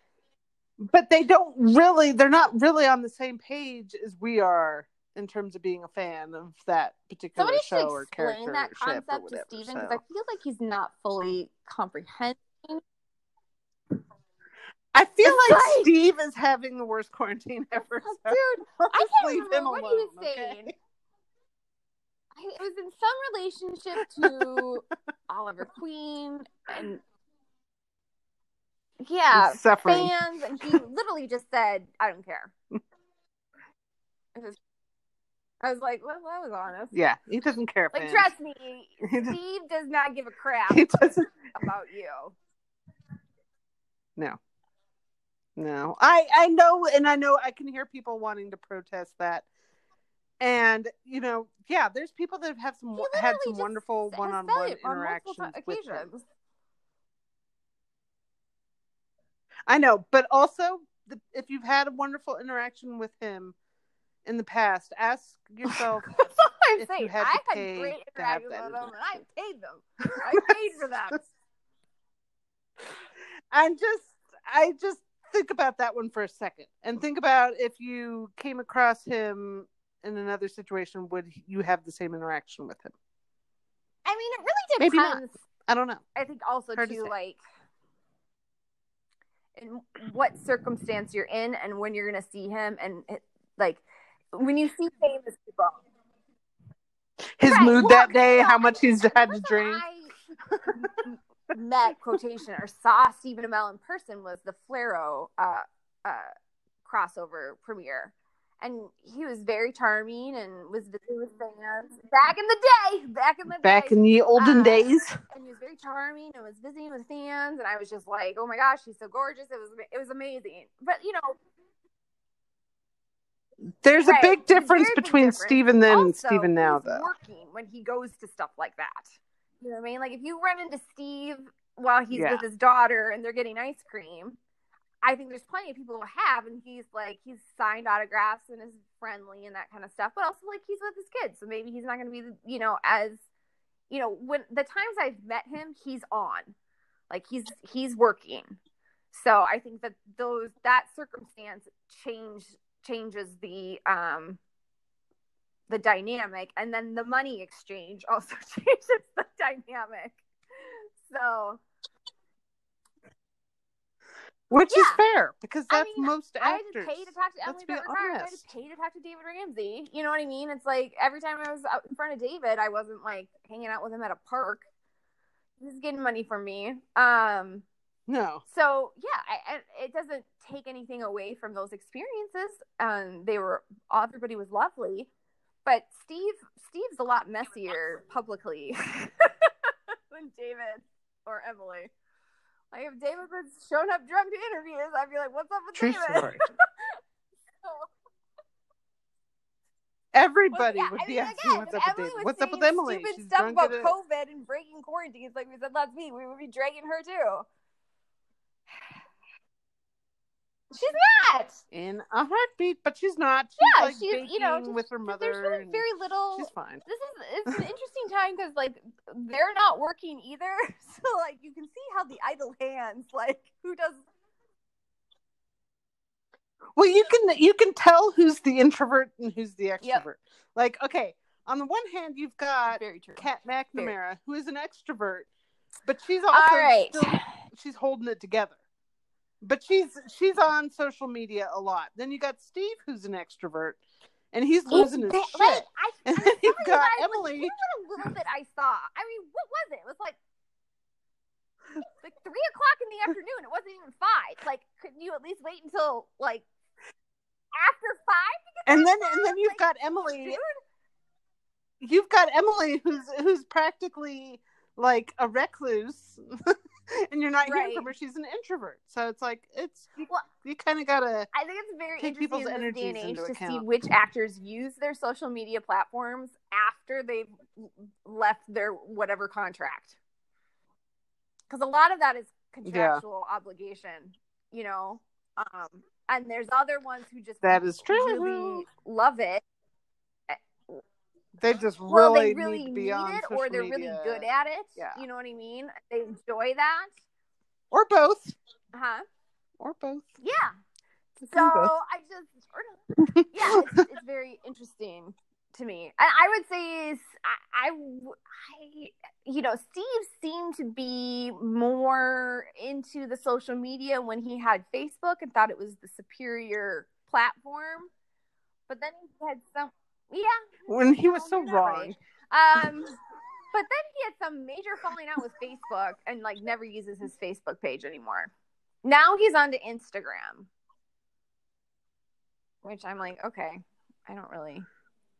But they don't really, they're not really on the same page as we are in terms of being a fan of that particular Somebody show should or character that or ship or concept to whatever. Steven so. because I feel like he's not fully comprehending. I feel like like- Steve is having the worst quarantine [LAUGHS] ever. So Dude, I can't leave remember him what alone, he was okay? saying. I, it was in some relationship to [LAUGHS] Oliver Queen and yeah, suffering. fans, and he [LAUGHS] literally just said, "I don't care." I was like, "Well, that was honest." Yeah, he doesn't care. Like, fans. trust me, [LAUGHS] Steve does not give a crap he doesn't. about you. No. No. I I know and I know I can hear people wanting to protest that. And you know, yeah, there's people that have some had some wonderful one-on-one said on multiple interactions ti- with him. I know, but also the, if you've had a wonderful interaction with him in the past, ask yourself [LAUGHS] That's I'm If you saying. had to I had great to interactions with them, and I paid them. I paid for them. [LAUGHS] and just I just think about that one for a second and think about if you came across him in another situation, would you have the same interaction with him? I mean, it really Maybe not. depends. I don't know. I think also Hard to too, say. like in what circumstance you're in and when you're gonna see him, and it, like when you see famous people. His Right, mood well, that day, how much he's had to drink. I met quotation or saw Stephen Amell in person was the Flarrow uh, uh, crossover premiere. And he was very charming and was visiting with fans back in the day. Back in the Back day. in the olden Uh, days. and he was very charming and was visiting with fans and I was just like, oh my gosh, she's so gorgeous. It was it was amazing. But you know, There's right, a big difference big between difference. Stephen then and also, Stephen now, he's though. working when he goes to stuff like that. You know what I mean? Like if you run into Steve while he's Yeah. with his daughter and they're getting ice cream, I think there's plenty of people who have, and he's like he's signed autographs and is friendly and that kind of stuff. But also like he's with his kids, so maybe he's not going to be you know as you know when the times I've met him, he's on, like he's he's working. So I think that those that circumstance change changes the um the dynamic and then the money exchange [LAUGHS] also [LAUGHS] changes the dynamic so Which is fair because I that's mean, most I had to pay to talk to Emily Let's be Bett Rickards. I had to pay to talk to David Ramsey. You know what I mean? It's like every time I was out in front of David, I wasn't like hanging out with him at a park. He's getting money from me. Um, No. so yeah, I, I, it doesn't take anything away from those experiences. Um, they were everybody was lovely, but Steve Steve's a lot messier publicly [LAUGHS] than David or Emily. Like if David was showing up drunk to interviews, I'd be like, "What's up with True David?" story. [LAUGHS] So, Everybody well, yeah, would I be mean, asking again, what's up with Emily David. What's up with Emily? Stupid She's stuff drunk about COVID and breaking quarantines, like we said last week. We would be dragging her too. She's not. in a heartbeat, but she's not. She's Yeah, like she's, you know, just- with her There's mother. really and very little. she's fine. This is it's an interesting time because like they're not working either, [LAUGHS] so like you can see how the idle hands, like who does Well, you can you can tell who's the introvert and who's the extrovert. Yep. Like, okay, on the one hand, you've got very true. Kat Very. McNamara, who is an extrovert, but she's also All right. still she's holding it together. But she's she's on social media a lot. Then you got Steve, who's an extrovert, and he's losing his shit. I, [LAUGHS] And then you've got Emily. What a little bit I saw. I mean, what was it? It was like like three o'clock in the afternoon. It wasn't even five. Like, couldn't you at least wait until like after five? to get and then and then you've Like, got Emily. dude. You've got Emily, who's who's practically like a recluse, [LAUGHS] [LAUGHS] and you're not hearing from her. She's an introvert, so it's like it's Well, you kind of gotta. I think it's very Take interesting people's in this day and age to see which actors use their social media platforms after they've left their whatever contract. Because a lot of that is contractual obligation, you know. Um, and there's other ones who just That is true. really love it. They just Well, really, they really need to need, be on it, or they're really good at it. Yeah. You know what I mean? They enjoy that. or both, Huh? or both. Yeah. It So both. I just, or- yeah, it's, [LAUGHS] it's very interesting to me. And I would say, is I, I, I, you know, Steve seemed to be more into the social media when he had Facebook and thought it was the superior platform. But then he had some, yeah. when he was so wrong. right. Um, [LAUGHS] but then he had some major falling out with Facebook and like never uses his Facebook page anymore. Now he's on to Instagram, which I'm like, okay, I don't really,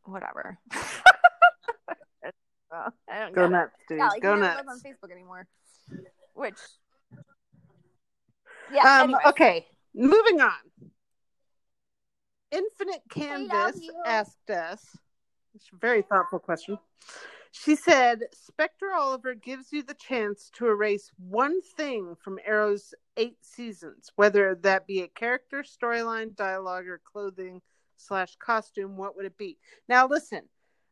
whatever. [LAUGHS] Well, I don't Go get it. nuts, dude. Yeah, like Go nuts. on Facebook anymore. Which, yeah. um, anyways. okay, moving on. Infinite Canvas asked us. It's a very thoughtful question. She said, Spectre Oliver gives you the chance to erase one thing from Arrow's eight seasons, whether that be a character, storyline, dialogue, or clothing slash costume. What would it be? Now, listen,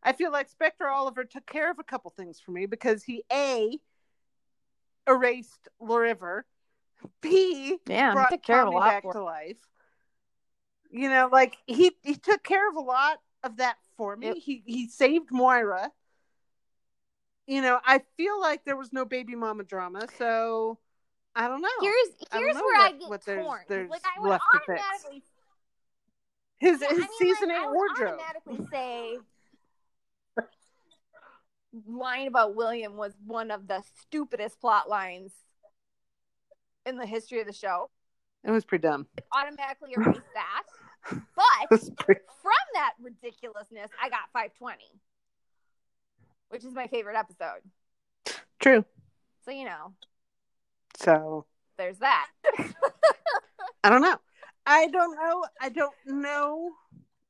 I feel like Spectre Oliver took care of a couple things for me because he A erased Loriver, B Yeah, brought took care of a lot back to life. You know, like he he took care of a lot of that for me. Yep. He he saved Moira. You know, I feel like there was no baby mama drama, so I don't know. Here's I here's know where what- I get what there's- torn. there's like I would left to fix. automatically his Yeah, his I mean, season like, eight I would wardrobe. automatically say line about William was one of the stupidest plot lines in the history of the show. It was pretty dumb. Automatically erase that. But from that ridiculousness, I got 520, which is my favorite episode. true. So you know, So there's that. [LAUGHS] I don't know. I don't know. I don't know.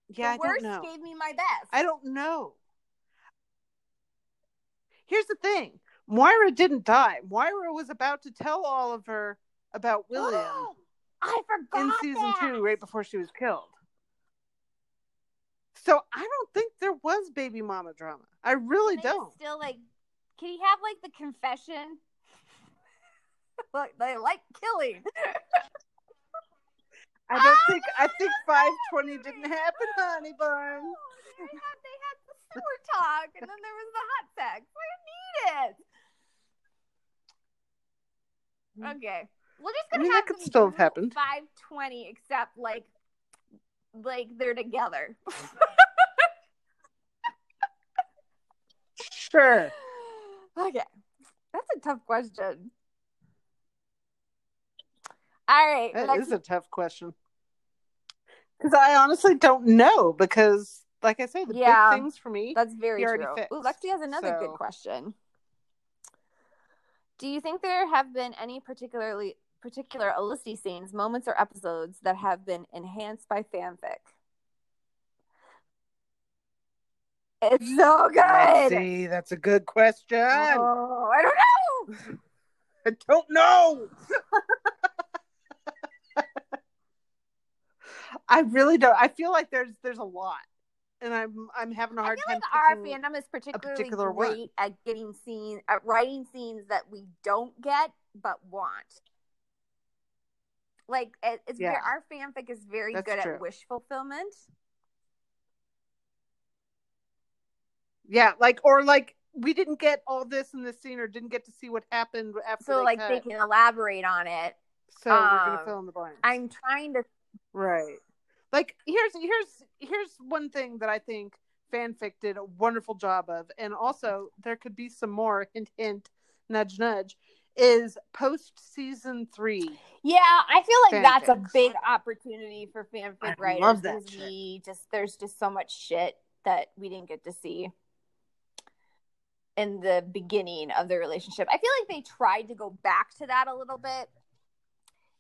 Yeah, the I worst don't know. gave me my best. I don't know. Here's the thing Moira didn't die. Moira was about to tell Oliver about William [GASPS] oh! I forgot in season that. two, right before she was killed. So I don't think there was baby mama drama. I really don't. Still like, can you have like the confession? [LAUGHS] like they like killing. I don't think [LAUGHS] I think five twenty didn't happen, honey bun. They had, they had the sewer talk, and then there was the hot sex. I need it. Mm. Okay, we're just I gonna mean, have that could still have happened. 520, except like, like they're together. Sure. [SIGHS] okay, that's a tough question. All right, That next- is a tough question. Because I honestly don't know. Because, like I say, the Yeah. big things for me. That's very true. fixed, Ooh, Lexi has another so- good question. Do you think there have been any particularly particular Felicity scenes, moments, or episodes that have been enhanced by fanfic? It's so Let's good. see, that's a good question. Oh, I don't know. [LAUGHS] I don't know. [LAUGHS] I really don't. I feel like there's there's a lot, and I'm I'm having a hard feel time. like our fandom is particularly particular one. great at getting scenes, at writing scenes that we don't get but want. Like it, it's Yeah. our fanfic is very That's good true. at wish fulfillment. Yeah, like or like we didn't get all this in the scene, or didn't get to see what happened after. so they like cut. they can elaborate on it. So we're gonna um, fill in the blanks. I'm trying to Right. Like here's here's here's one thing that I think fanfic did a wonderful job of, and also there could be some more. Hint, hint, nudge, nudge. Is post season three. Yeah, I feel like that's a big opportunity for fanfic I writers love that we just there's just so much shit that we didn't get to see in the beginning of the relationship. I feel like they tried to go back to that a little bit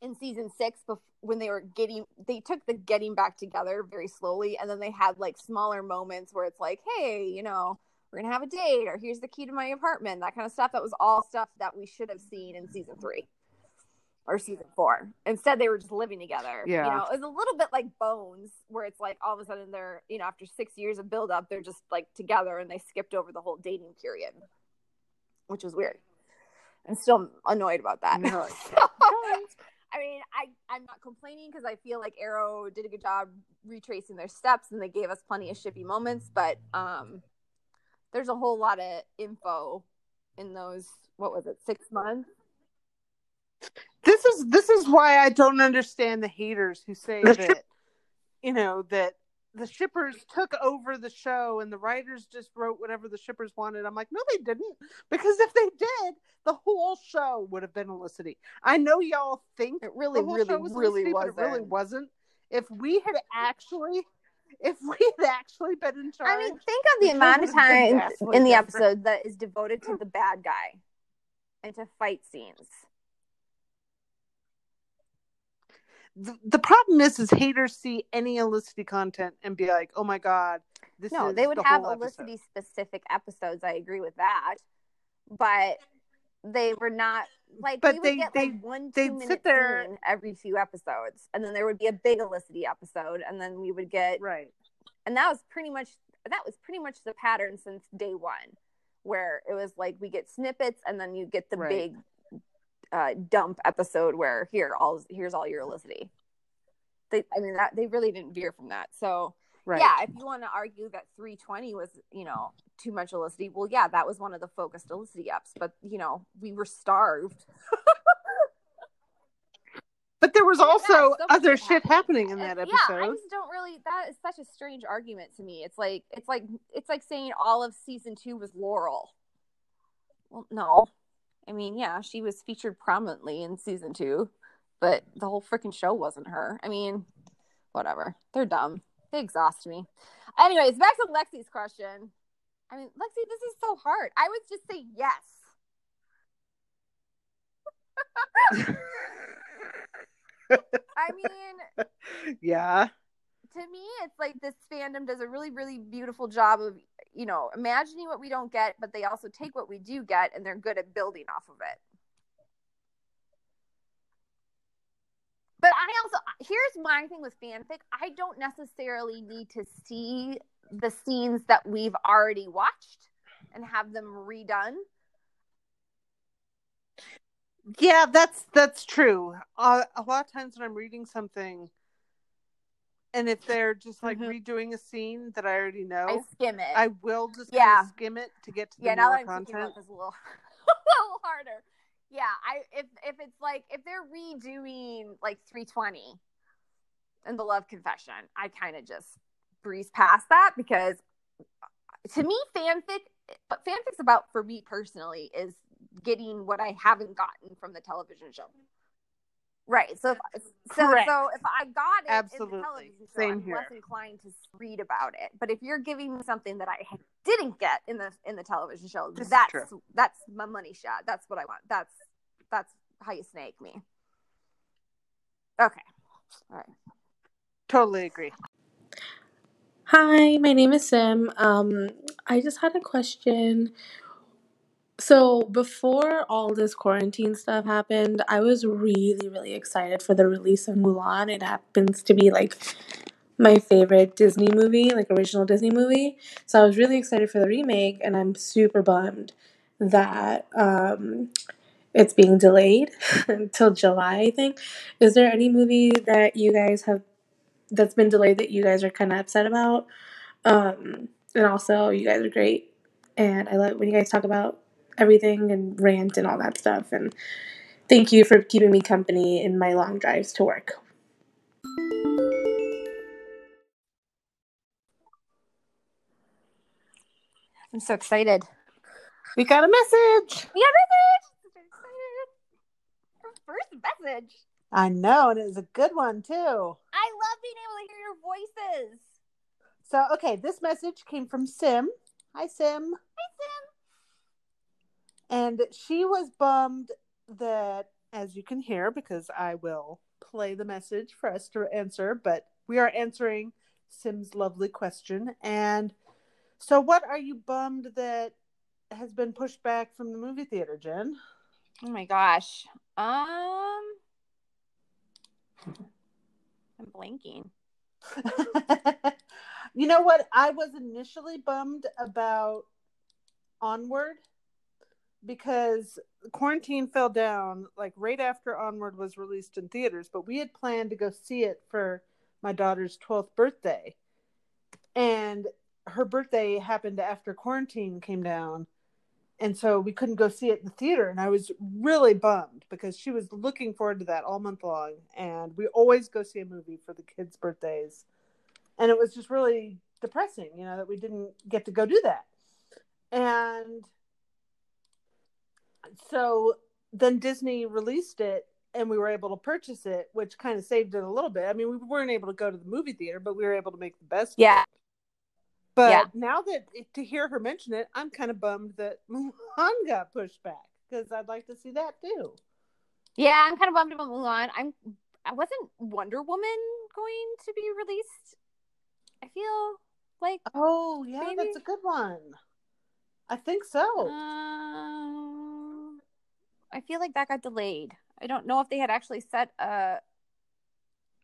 in season six bef- when they were getting they took the getting back together very slowly and then they had like smaller moments where it's like hey you know we're gonna have a date or here's the key to my apartment that kind of stuff. That was all stuff that we should have seen in season three or season four. Instead they were just living together. Yeah. you know it was a little bit like bones where it's like all of a sudden they're you know after six years of build up they're just like together and they skipped over the whole dating period which was weird. I'm still annoyed about that. You're [LAUGHS] So, I mean, I I'm not complaining because I feel like Arrow did a good job retracing their steps and they gave us plenty of shippy moments, but um, there's a whole lot of info in those. What was it? Six months. this is this is why I don't understand the haters who say that you know that the shippers took over the show and the writers just wrote whatever the shippers wanted. I'm like, no, they didn't, because if they did, the whole show would have been Olicity. I know y'all think It really, the whole really, show was really wasn't. it really wasn't. If we had actually, if [LAUGHS] we had actually been in charge, I mean, think of the amount of time in the different. episode that is devoted to the bad guy and to fight scenes. the, the problem is, is haters see any Olicity content and be like, oh my god, this no, they would the have. Felicity specific episodes. I agree with that, but they were not like But we would they- get they- like one they'd two sit there- every few episodes, and then there would be a big Olicity episode, and then we would get, Right. and that was pretty much that was pretty much the pattern since day one, where it was like we get snippets, and then you get the Right. big uh, dump episode where here all here's all your Olicity They, I mean, that they really didn't veer from that. So Right. yeah, if you want to argue that 320 was, you know, too much Felicity, well, yeah, that was one of the focused Felicity ups. But you know, we were starved. [LAUGHS] But there was also so other shit shit happening in that episode. Yeah, I just don't really. That is such a strange argument to me. It's like it's like it's like saying all of season two was Laurel. Well, no, I mean, yeah, she was featured prominently in season two, but the whole freaking show wasn't her. I mean, whatever. They're dumb. They exhaust me. Anyways, back to Lexi's question. I mean, Lexi, this is so hard. I would just say yes. [LAUGHS] I mean, yeah. to me it's like this fandom does a really really beautiful job of you know imagining what we don't get but they also take what we do get and they're good at building off of it but i also here's my thing with fanfic i don't necessarily need to see the scenes that we've already watched and have them redone Yeah, that's that's true. Uh, a lot of times when I'm reading something, and if they're just like Mhm. redoing a scene that I already know, I skim it. I will just Yeah. skim it to get to the yeah, now that I'm thinking content. about a little, [LAUGHS] a little harder. Yeah, I if if it's like if they're redoing like 320 and the Love Confession, I kind of just breeze past that because to me, fanfic, what fanfic's about for me personally is getting what I haven't gotten from the television show. Right. So, if, so, Correct. so if I got it in the television show, Same I'm here. less inclined to read about it. But if you're giving me something that I didn't get in the in the television show, This that's that's my money shot. That's what I want. That's that's how you snake me. Okay. All right. Totally agree. Hi, my name is Sim. Um, I just had a question. So before all this quarantine stuff happened, I was really, really excited for the release of Mulan. It happens to be like my favorite Disney movie, like original Disney movie. So I was really excited for the remake, and I'm super bummed that um, it's being delayed [LAUGHS] until July, I think. Is there any movie that you guys have that's been delayed that you guys are kind of upset about? Um, and also, you guys are great, and I love when you guys talk about everything and rant and all that stuff. And thank you for keeping me company in my long drives to work. I'm so excited. We got a message. We got a message. I'm so excited. First message. I know, and it was a good one too. I love being able to hear your voices. So, okay, this message came from Sim. Hi, Sim. Hi, Sim. And she was bummed that, as you can hear, because I will play the message for us to answer, but we are answering Sim's lovely question. And so, what are you bummed that has been pushed back from the movie theater, Jen? Oh my gosh. Um, I'm blanking. [LAUGHS] you know what? I was initially bummed about Onward because quarantine fell down like right after Onward was released in theaters, but we had planned to go see it for my daughter's 12th birthday. And her birthday happened after quarantine came down. And so we couldn't go see it in the theater. And I was really bummed because she was looking forward to that all month long. And we always go see a movie for the kids' birthdays. And it was just really depressing, you know, that we didn't get to go do that. And so then Disney released it and we were able to purchase it, which kind of saved it a little bit. I mean, we weren't able to go to the movie theater, but we were able to make the best. Yeah. But Yeah. now that to hear her mention it, I'm kind of bummed that [LAUGHS] Mulan got pushed back because I'd like to see that too. Yeah, I'm kind of bummed about Mulan. I'm. I wasn't Wonder Woman going to be released. I feel like. Oh yeah, Maybe. that's a good one. I think so. Um, I feel like that got delayed. I don't know if they had actually set a.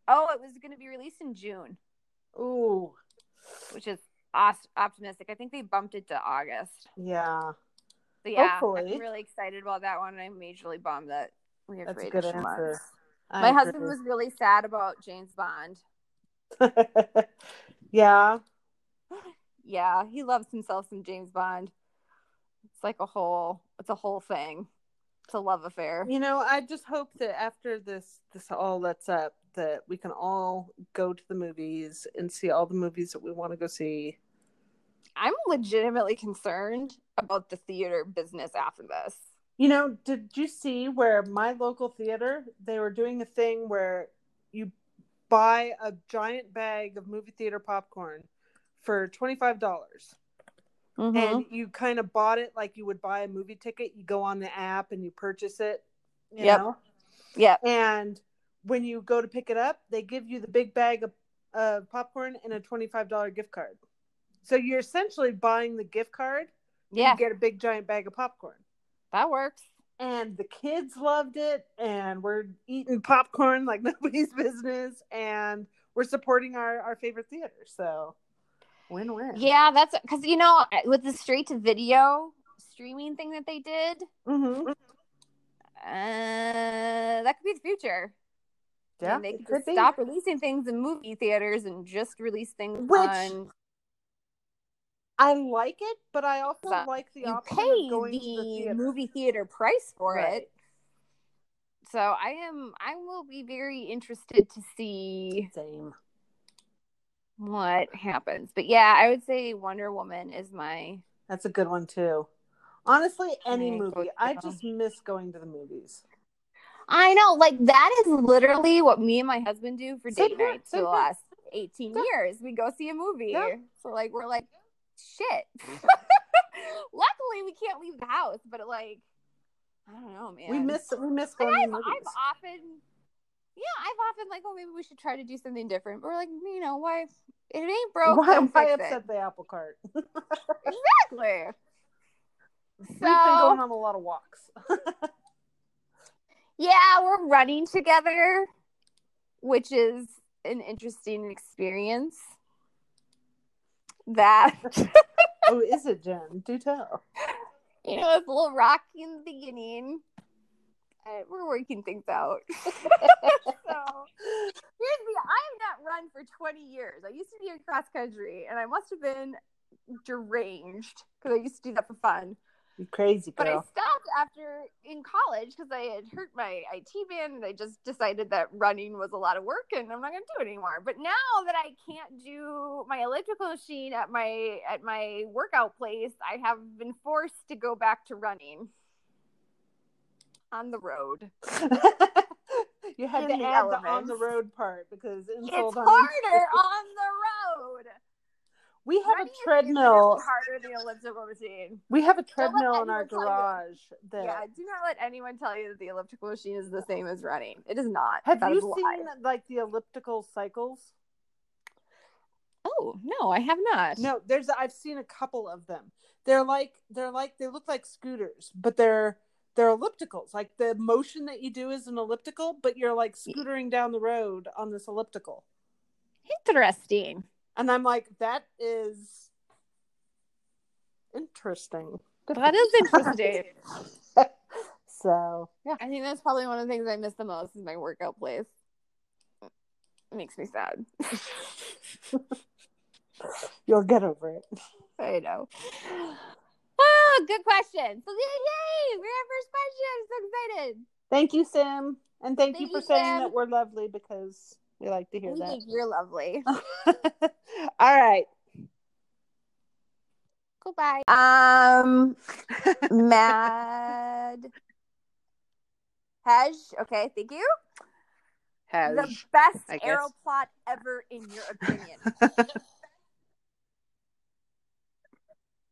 Oh, it was going to be released in June, Ooh, which is optimistic. I think they bumped it to August. yeah, But yeah, Hopefully. I'm really excited about that one. I'm majorly bummed that we have that's to a wait good two answer. months. I My husband was really sad about James Bond. [LAUGHS] yeah, [LAUGHS] Yeah, he loves himself some James Bond. It's like a whole it's a whole thing. It's a love affair. you know, I just hope that after this this all lets up, that we can all go to the movies and see all the movies that we want to go see. I'm legitimately concerned about the theater business after this. You know, did you see where my local theater they were doing a thing where you buy a giant bag of movie theater popcorn for twenty five dollars. Mm-hmm. and you kind of bought it like you would buy a movie ticket. You go on the app and you purchase it. You Yep. know? Yep. And when you go to pick it up, they give you the big bag of uh, popcorn and a twenty-five dollar gift card. So you're essentially buying the gift card. Yeah, You get a big giant bag of popcorn. that works. And the kids loved it, and we're eating popcorn like [LAUGHS] nobody's business, and we're supporting our, our favorite theater. So, win win. Yeah, that's because you know with the straight to video streaming thing that they did, hmm uh, that could be the future. Yeah, and they could could stop releasing things in movie theaters and just release things Which- on. I like it, but I also So, like the You option pay of going the, to the theater. movie theater price for Right. it. So I am. I will be very interested to see Same. what happens. But yeah, I would say Wonder Woman is my. That's a good one too. Honestly, any Right, movie. I just miss going to the movies. I know, like that is literally what me and my husband do for Same date here, nights for the last eighteen Yeah. years. We go see a movie. Yeah. So like we're like, shit. [LAUGHS] Mm-hmm. Luckily, we can't leave the house, but like, I don't know, man. We miss we miss going I've. I've often, yeah, I've often like, oh, maybe we should try to do something different. But we're like, you know, why? It ain't [LAUGHS] broke. why why upset it. the apple cart? [LAUGHS] Exactly. We've been going on a lot of walks. yeah, we're running together, which is an interesting experience. That [LAUGHS] oh, is it, Jen? Do tell. you know, it's a little rocky in the beginning. Uh, we're working things out. [LAUGHS] so here's the I have not run for 20 years. I used to be in cross country and I must have been deranged because I used to do that for fun. You crazy But I stopped after in college because I had hurt my IT band and I just decided that running was a lot of work and I'm not going to do it anymore. But now that I can't do my elliptical machine at my at my workout place, I have been forced to go back to running on the road. [LAUGHS] you had In to the add the on the road part because It's harder on the road. We have Running a treadmill. harder than the elliptical machine. We have a treadmill in our anyone tell you- garage. That Yeah, do not let anyone tell you that the elliptical machine is the same as running. It is not. have That you is a lie. seen like the elliptical cycles? Oh no, I have not. No, there's I've seen a couple of them. They're like they're like they look like scooters, but they're they're ellipticals. Like the motion that you do is an elliptical, but you're like scootering down the road on this elliptical. Interesting. And I'm like, that is interesting. That is interesting. [LAUGHS] so yeah. I think that's probably one of the things I miss the most is my workout place. It makes me sad. [LAUGHS] You'll get over it. I know. Oh, good question. So yay! We're our first question. I'm so excited. Thank you, Sim. And thank, you for you, saying Sim. that we're lovely because we like to hear We that. think you're lovely. [LAUGHS] All right. Goodbye. Um, [LAUGHS] Mad Hej. Okay, thank you. Has the best I arrow plot ever, in your opinion. [LAUGHS]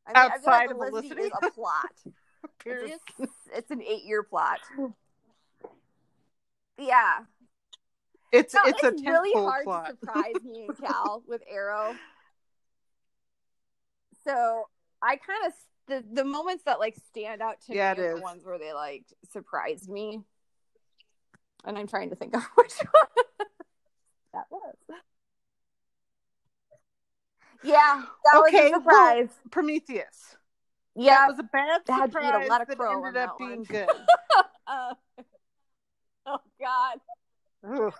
I mean, I feel like of Felicity Felicity? is a plot. period. It's, a- it's an eight-year plot. [SIGHS] Yeah, It's no, it's, it's, a really hard plot. to surprise me and [LAUGHS] Cal with Arrow. So I kind of the the moments that like stand out to Yeah, me are the ones where they like surprised me, and I'm trying to think of [LAUGHS] which one that was. Yeah, that Okay, was a surprise. Prometheus. yeah, That was a bad That had to eat a surprise lot of that ended up being one. good. [LAUGHS] uh, oh God. Ugh.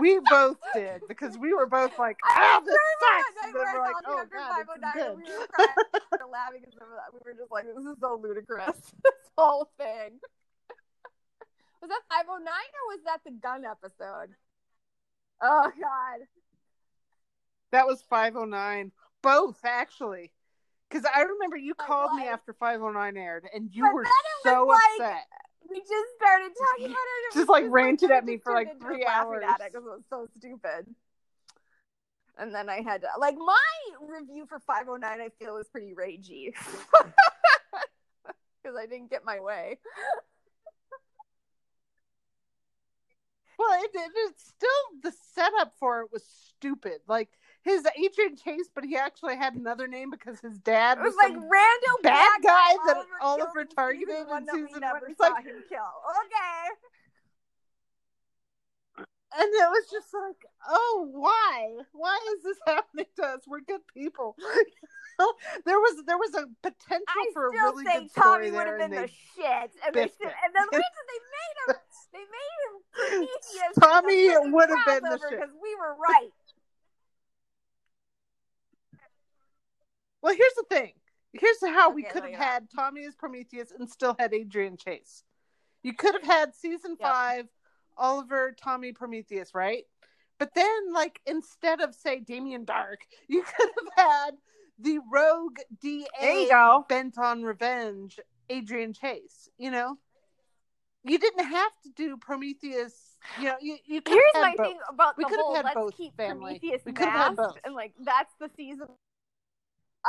We both did because we were both like, "Ah, this sucks," and then we're like, "Oh god, oh good." We were crying, we were laughing because of that. We were just like, "This is so ludicrous." [LAUGHS] this whole thing. [LAUGHS] Was that 509 or was that the gun episode? Oh God. That was 509. Both actually. Because I remember you called me after 509 aired and you were so like- upset. We just started talking about it. Just, like, ranted we at me for, like, three laughing at hours. it because it was so stupid. And then I had to like my review for 509. I feel was pretty ragey [LAUGHS] because I didn't get my way. Well, it, it, it's still the setup for it was stupid. Like his Agent Chase, but he actually had another name because his dad It was, was like random bad guy that Oliver in targeted in season one. It's like- him kill. Okay. and it was just like, oh, why? Why is this [LAUGHS] happening to us? We're good people. [LAUGHS] there was there was a potential I for a really good story Tommy would there, have and been they the shit, and they it. and then the [LAUGHS] reason they made him, they made him Tommy would have been the shit. because we were right. Well, here's the thing. Here's how we could have had Tommy as Prometheus and still had Adrian Chase. You could have had season Yep. five, Oliver, Tommy, Prometheus, right? But then, like, instead of say Damien Darhk, [LAUGHS] you could have had the rogue DA There you go. bent on revenge, Adrian Chase. You know, you didn't have to do Prometheus. You know, you you could Here's have my both. thing about We the could have whole had let's both, keep family. Prometheus We could have had both. and like that's the season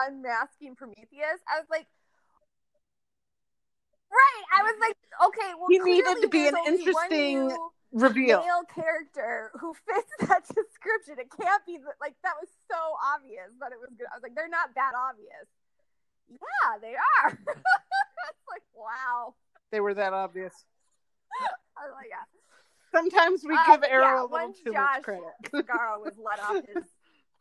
unmasking Prometheus. I was like, right. I was like, okay, well, He needed to be an interesting Reveal. male character who fits [LAUGHS] that description. It can't be like that was so obvious that it was good. I was like, they're not that obvious. Yeah, they are. [LAUGHS] it's like wow. They were that obvious. I was like, yeah. Sometimes we Um, give yeah, Arrow a little too Josh much credit. Segarra was let off [LAUGHS] his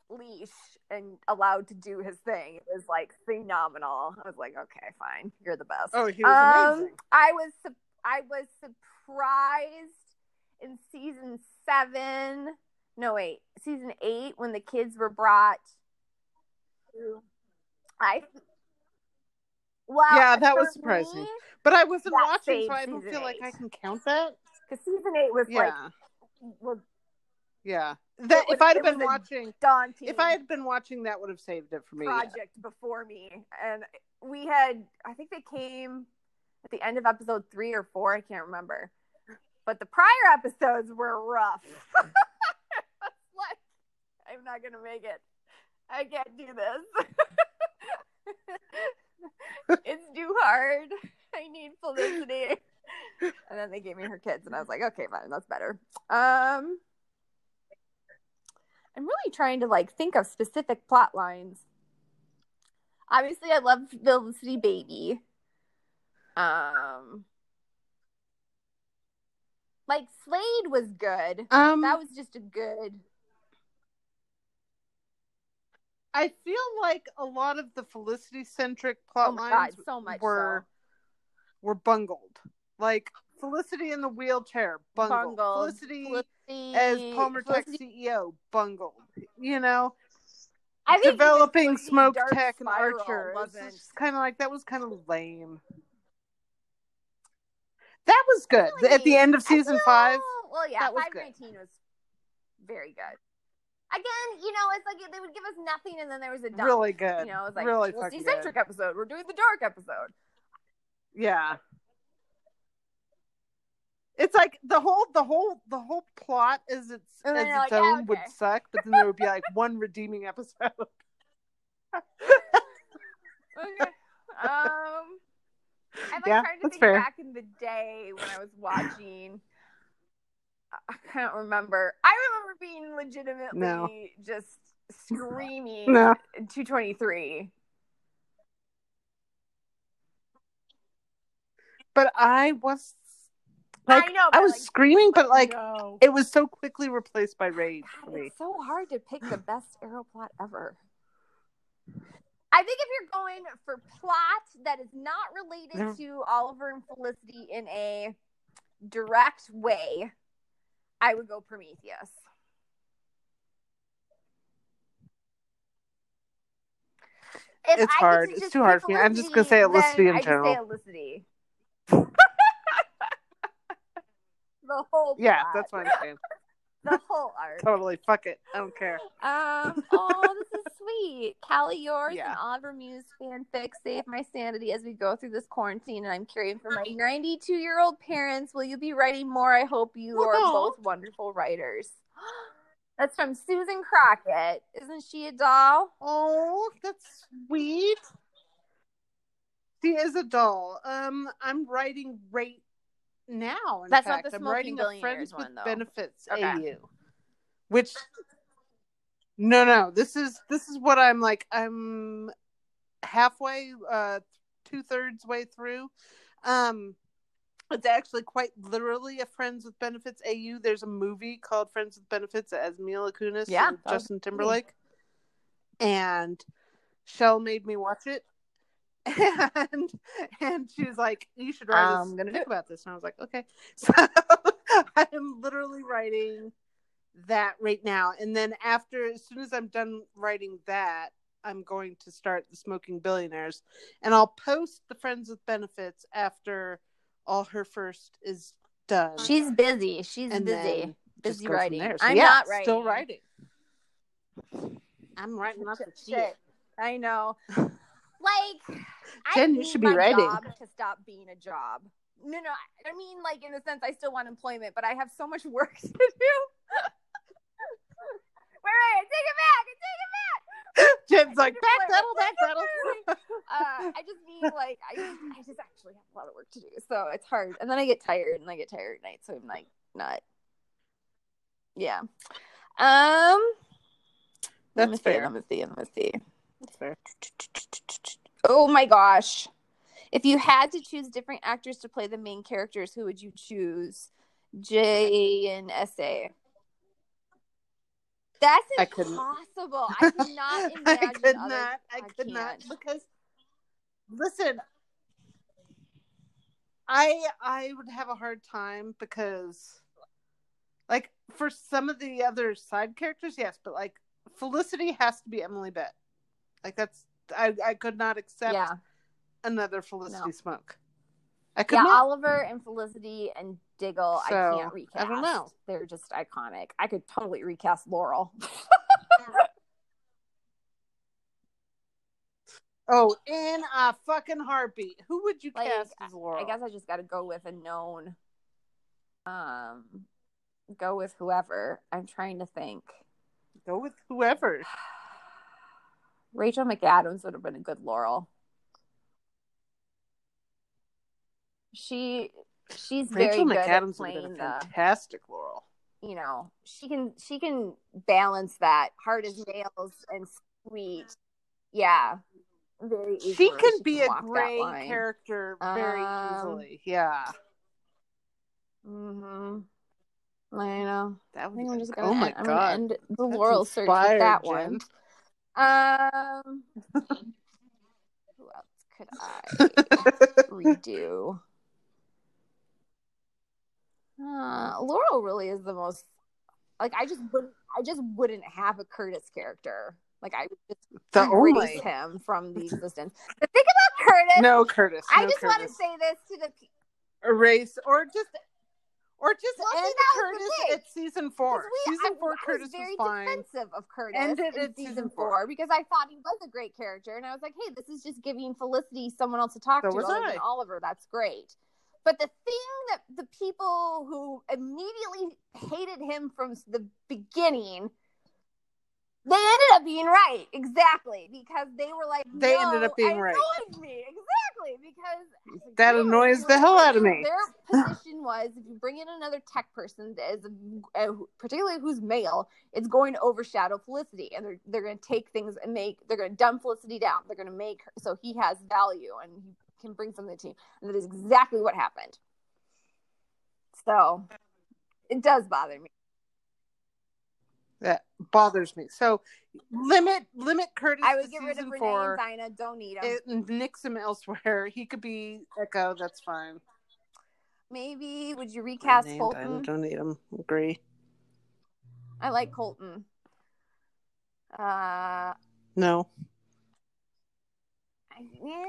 leash and allowed to do his thing. It was like phenomenal. I was like, okay, fine, you're the best. Oh, he was Um, amazing. I was su- I was surprised in season seven. No, wait, season eight when the kids were brought. to- I well, Yeah, that was surprising. me, But I wasn't watching, so I don't feel like I can count that. because season eight was like was yeah. That was- if I'd have been watching, daunting. if I had been watching, that would have saved it for me. project before me. And we had i think they came at the end of episode three or four i can't remember. But the prior episodes were rough. [LAUGHS] Like i'm not gonna make it. I can't do this. [LAUGHS] It's too hard. I need felicity and then they gave me her kids and i was like okay fine that's better. Um i'm really trying to like think of specific plot lines obviously I love Felicity Baby. Um like Slade was good. Um, That was just a good I feel like a lot of the Felicity centric plot oh my lines god, so much were were bungled. Like Felicity in the wheelchair, bungled. Bungled. Felicity Felicity, as Palmer Tech CEO, bungled. You know, I think developing Smoak Tech and Archer. wasn't kind of like that was kind of lame. That was good. At the end of season feel- five, Well, yeah, that was five nineteen was very good. Again, you know, it's like they would give us nothing, and then there was a dump. really good. You know, it was like really Felicity fucking good. episode. We're doing the dark episode. Yeah. It's like the whole the whole the whole plot is its as its like, yeah, own would suck, but then there would be like [LAUGHS] one redeeming episode. [LAUGHS] Okay. Um, I'm like Yeah, trying to think fair. back in the day when I was watching. I can't remember. I remember being legitimately No. just screaming No. in 223. But I was like I know. I was like, screaming, but like no. it was so quickly replaced by rage God, it's so hard to pick the [SIGHS] best arrow plot ever. I think if you're going for plot that is not related to Oliver and Felicity in a direct way, I would go Prometheus. If It's I hard. It's too hard for me. I'm just gonna say then in general. say Felicity. The whole Yeah, plot, that's what I'm saying. [LAUGHS] the whole arc. totally. Fuck it. I don't care. Um, oh, this is [LAUGHS] sweet. Callie yours Yeah. and Oliver Muse fanfic save my sanity as we go through this quarantine, and I'm caring for my [LAUGHS] 92 year old parents. Will you be writing more? I hope you are both wonderful writers. [GASPS] That's from Susan Crockett. Isn't she a doll? Oh, that's sweet. She is a doll. Um, I'm writing right now. In That's not the I'm Smoking writing a Billionaires Friends with though. Benefits Okay. AU, which no, no. This is this is what I'm like. I'm halfway, uh, two thirds way through. Um, It's actually quite literally a Friends with Benefits AU. There's a movie called Friends with Benefits as Mila Kunis Yeah, and Justin Timberlake. And Shell made me watch it. And and she was like, You should write um, I'm this gonna do think about this. And I was like, Okay. [LAUGHS] So I am literally writing that right now. And then after as soon as I'm done writing that, I'm going to start the Smoking Billionaires. And I'll post the Friends with Benefits after all her first is done. She's busy. She's and busy. Busy writing. So, I'm yeah, not writing. Still writing. I'm writing off the Shit. shit. I know. [LAUGHS] Like, [SIGHS] Jen, you should be writing. job to stop being a job. No, no. I mean, like in a sense, I still want employment, but I have so much [LAUGHS] work to do. [LAUGHS] wait, wait, take it back. Take it back. [LAUGHS] Jen's like, back pedal, back. back. Uh, I just need like I, I just actually have a lot of work to do, so it's hard. And then I get tired, and I get tired at night, so I'm like not. Yeah. Um. let me That's see. Let me see. Let me see. That's fair. Oh my gosh. If you had to choose different actors to play the main characters, who would you choose? J and SA. That's I impossible. I [LAUGHS] cannot imagine. I could not. I could not can't. because listen, I I would have a hard time because like for some of the other side characters, yes, but like Felicity has to be Emily Bett. Like that's I I could not accept Yeah. another Felicity No. Smoak. I could Yeah, not. Oliver and Felicity and Diggle, I can't recast. I don't know. They're just iconic. I could totally recast Laurel. [LAUGHS] Oh, in a fucking heartbeat. Who would you Like, cast as Laurel? I guess I just got to go with a known. Um, go with whoever. I'm trying to think. go with whoever. [SIGHS] [SIGHS] [SIGHS] Rachel McAdams would have been a good Laurel. She she's very Rachel good McAdams at would have been a the fantastic Laurel. you know she can she can balance that hard as nails and sweet yeah very easily. She can be a walk that gray line. character very Um, easily. Yeah, Mhm. I know. that I would think be I'm just gonna, Oh my end, I'm gonna end the Laurel search with that Jen. one. Um, [LAUGHS] who else could I redo? Uh, Laurel really is the most like I just wouldn't I just wouldn't have a Curtis character. Like I would just The erase only him from the existence. The thing about Curtis, no Curtis. I no just want to say this to the erase or just or just Well, end Curtis at season four. we- season I, four, I Curtis was very fine. defensive of Curtis Ended in at season, season four. four. because I thought he was a great character, and I was like, "Hey, this is just giving Felicity someone else to talk So to other than Oliver. That's great." But the thing that the people who immediately hated him from the beginning, they ended up being right, exactly, because they were like, They "No, ended up being right. me exactly because That annoys the hell out of me. Their [LAUGHS] position was if you bring in another tech person that is uh, particularly who's male, it's going to overshadow Felicity, and they're they're going to take things and make they're going to dumb Felicity down. They're going to make her so he has value and he can bring something to the team, and that is exactly what happened. So it does bother me. That bothers me. So limit limit Curtis. I would get rid of Renee four. and Dinah. Don't need them. It, nix him elsewhere. He could be Echo. That's fine. Maybe would you recast Renee and Dinah, Colton? Don't need him. Agree. I like Colton. Uh, No. I- yeah.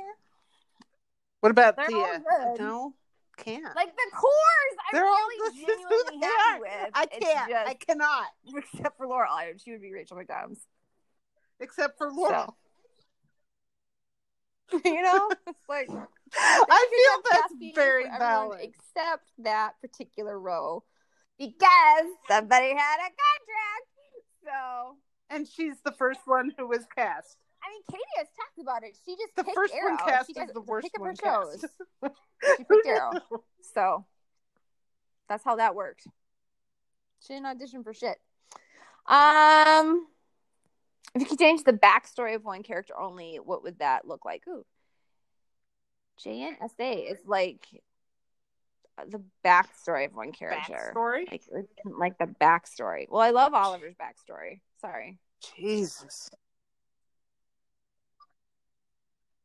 What about They're Thea? No, can't. Like the cores, I'm They're all really this is who genuinely [LAUGHS] happy with. I can't. just- I cannot. [LAUGHS] except for Laurel, I- she would be Rachel McAdams. Except for Laurel. [LAUGHS] you know, it's like I feel that's very valid. except that particular role because somebody had a contract. So And she's the first one who was cast. I mean, Katie has talked about it. She just The picked first Arrow. one cast she is the worst one her shows. She [LAUGHS] picked Arrow. So that's how that worked. She didn't audition for shit. Um, if you could change the backstory of one character only, what would that look like? Ooh, JNSA is like the backstory of one character. Backstory? Like, like the backstory. Well, I love Oliver's backstory. Sorry. Jesus.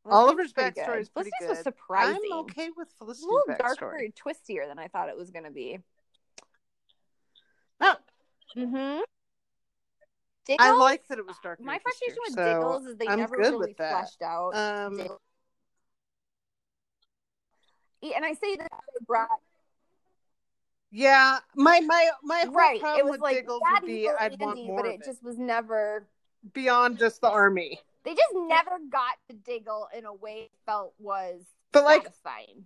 Felicity's Oliver's backstory good. is pretty Felicity's was good. surprising. I'm okay with It's a Felicity's little darker backstory. and twistier than I thought it was going to be. No, Mm-hmm. I like that it was darker. My frustration with so Diggles is they I'm never really fleshed out. Um, Diggles. And I say that they brought yeah, my my my whole right. problem It was with like Diggles would be I'd want more but it it. just was never. beyond just the army. They just never got to Diggle in a way felt was But like, satisfying.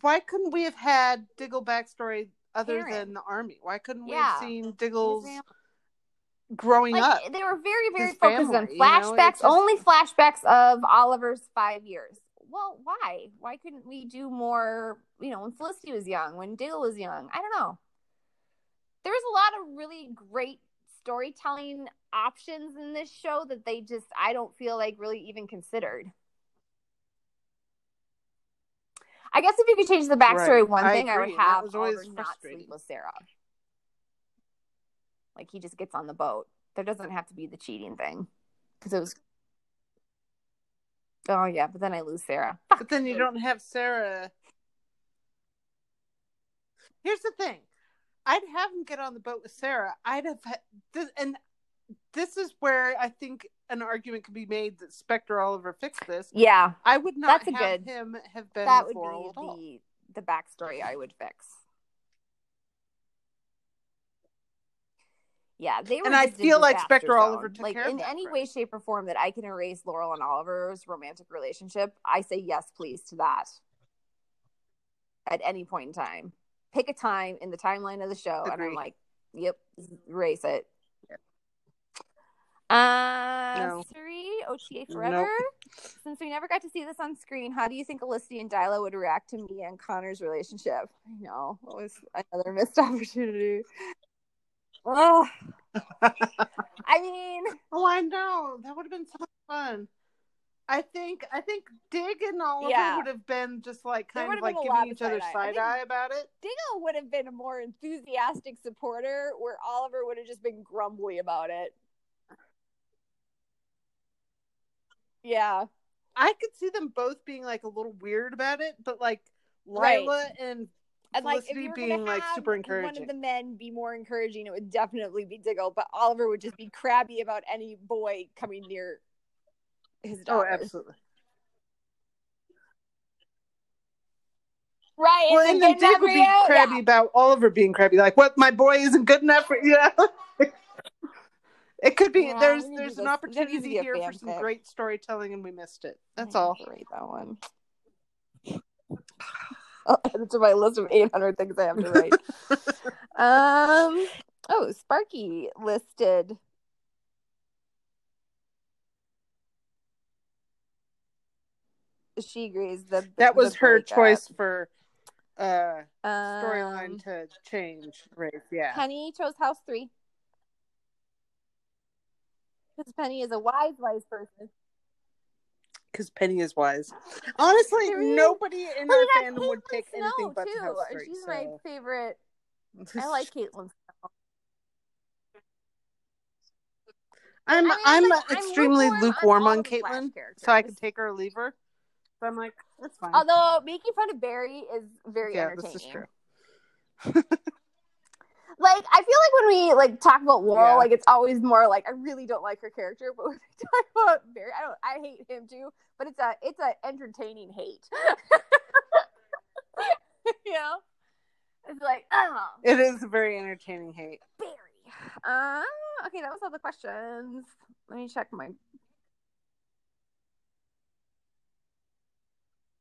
why couldn't we have had Diggle backstory other Karen. than the army? Why couldn't we Yeah. have seen Diggle's growing like up? they were very very focused on family, you know, flashbacks only flashbacks of oliver's five years well why why couldn't we do more you know when felicity was young when diggle was young i don't know there was a lot of really great storytelling options in this show that they just i don't feel like really even considered I guess if you could change the backstory, Right. one I thing I would have was always not sleep with Sarah. Like he just gets on the boat. There doesn't have to be the cheating thing because it was. Oh yeah, but then I lose Sarah. But then you don't have Sarah. Here's the thing. I'd have him get on the boat with Sarah. I'd have had this, and this is where I think an argument could be made that Spectre Oliver fixed this. Yeah, I would not That's a have good- him have been that would Laurel at all. be the the backstory I would fix. Yeah, they were. And I feel like Spectre Oliver zone. took like care in that any way, shape, or form that I can erase Laurel and Oliver's romantic relationship. I say yes, please, to that. At any point in time, pick a time in the timeline of the show, and I'm like, "Yep, erase it." Uh, No. three OTA Nope. forever. Since we never got to see this on screen, how do you think Felicity and Lyla would react to Mia and Connor's relationship? I know it was another missed [LAUGHS] opportunity. Oh, [LAUGHS] I mean, Oh, I know. That would have been so fun. I think I think Dig and Oliver Yeah. would have been just like kind of like been a lot giving each other side eye about it. Dingo would have been a more enthusiastic supporter, where Oliver would have just been grumbly about it. Yeah, I could see them both being like a little weird about it, but like Right. Lyla and and like if Felicity were being like super encouraging. one of the men be more encouraging, it would definitely be Diggle. But Oliver would just be crabby about any boy coming near his Oh, absolutely. Right. Well, and then Dig would be crabby yeah. about Oliver being crabby, like what my boy isn't good enough for [LAUGHS] you. know? it could be Yeah, there's we need to there's an this. There needs to opportunity here for some great storytelling and we missed it. That's all. rate that one. I'll add it to my list of 800 things I have to write. [LAUGHS] um. Oh, Sparky listed. She agrees. The That was the her breakup. choice for uh storyline Um, to change race. Yeah. Penny chose House Three. Because Penny is a wise, wise person. Because Penny is wise. Honestly, Really? nobody in Well, our fandom would pick Snow, anything but too. House Three. She's so. my favorite. I like [LAUGHS] Caitlin. I'm I mean, I'm like, I'm extremely lukewarm on lukewarm on Caitlin, so I could take her or leave her. So I'm like, that's fine. Although making fun of Barry is very yeah, entertaining. this is true. [LAUGHS] Like I feel like when we like talk about Laurel, Yeah. like it's always more like I really don't like her character, but when we [LAUGHS] talk about Barry, I don't. I hate him too, but it's a it's a entertaining hate. [LAUGHS] you know, it's like oh It is a very entertaining hate. Barry. Uh, okay, that was all the questions. Let me check my.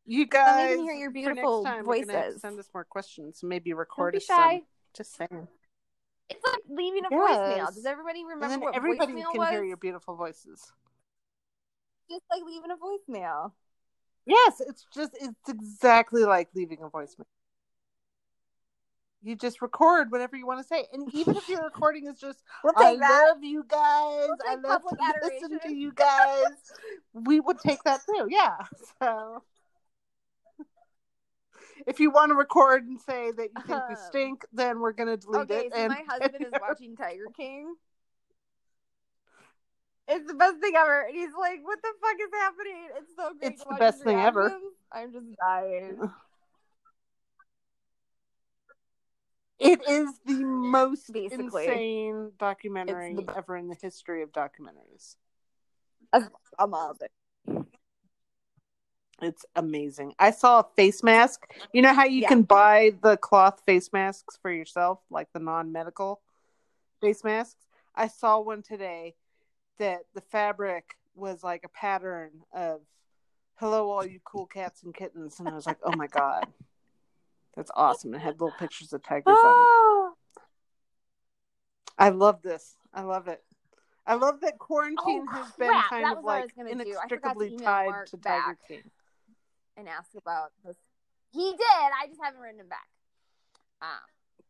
You Let me guys, hear your beautiful time, we're gonna have to voices. send us more questions. Maybe Don't record be shy. some. Just saying. It's like leaving a Yes. voicemail. Does everybody remember what everybody voicemail can was? hear your beautiful voices. Just like leaving a voicemail. Yes, it's just it's exactly like leaving a voicemail. You just record whatever you want to say, and even if your [LAUGHS] recording is just We'll "I that. love you guys, We'll I love to public listen to you guys," we would take that too. Yeah. [LAUGHS] So if you want to record and say that you think we Um, stink, then we're gonna delete Okay, it. so and my husband is [LAUGHS] watching Tiger King. It's the best thing ever. And he's like, what the fuck is happening? It's so great. It's the best thing ever. I'm just dying. [LAUGHS] It is the most Basically. insane documentary the- ever in the history of documentaries. I'm all of it. It's amazing. I saw a face mask. You know how you Yeah. can buy the cloth face masks for yourself, like the non medical face masks? I saw one today that the fabric was like a pattern of hello, all you cool cats and kittens. And I was like, oh my God. That's awesome. It had little pictures of tigers on it. [GASPS] I love this. I love it. I love that quarantine Oh, has been kind That of was what I like was gonna do. I forgot to inextricably tied to Tiger back. King. And ask about this. He did. I just haven't written him back. Um,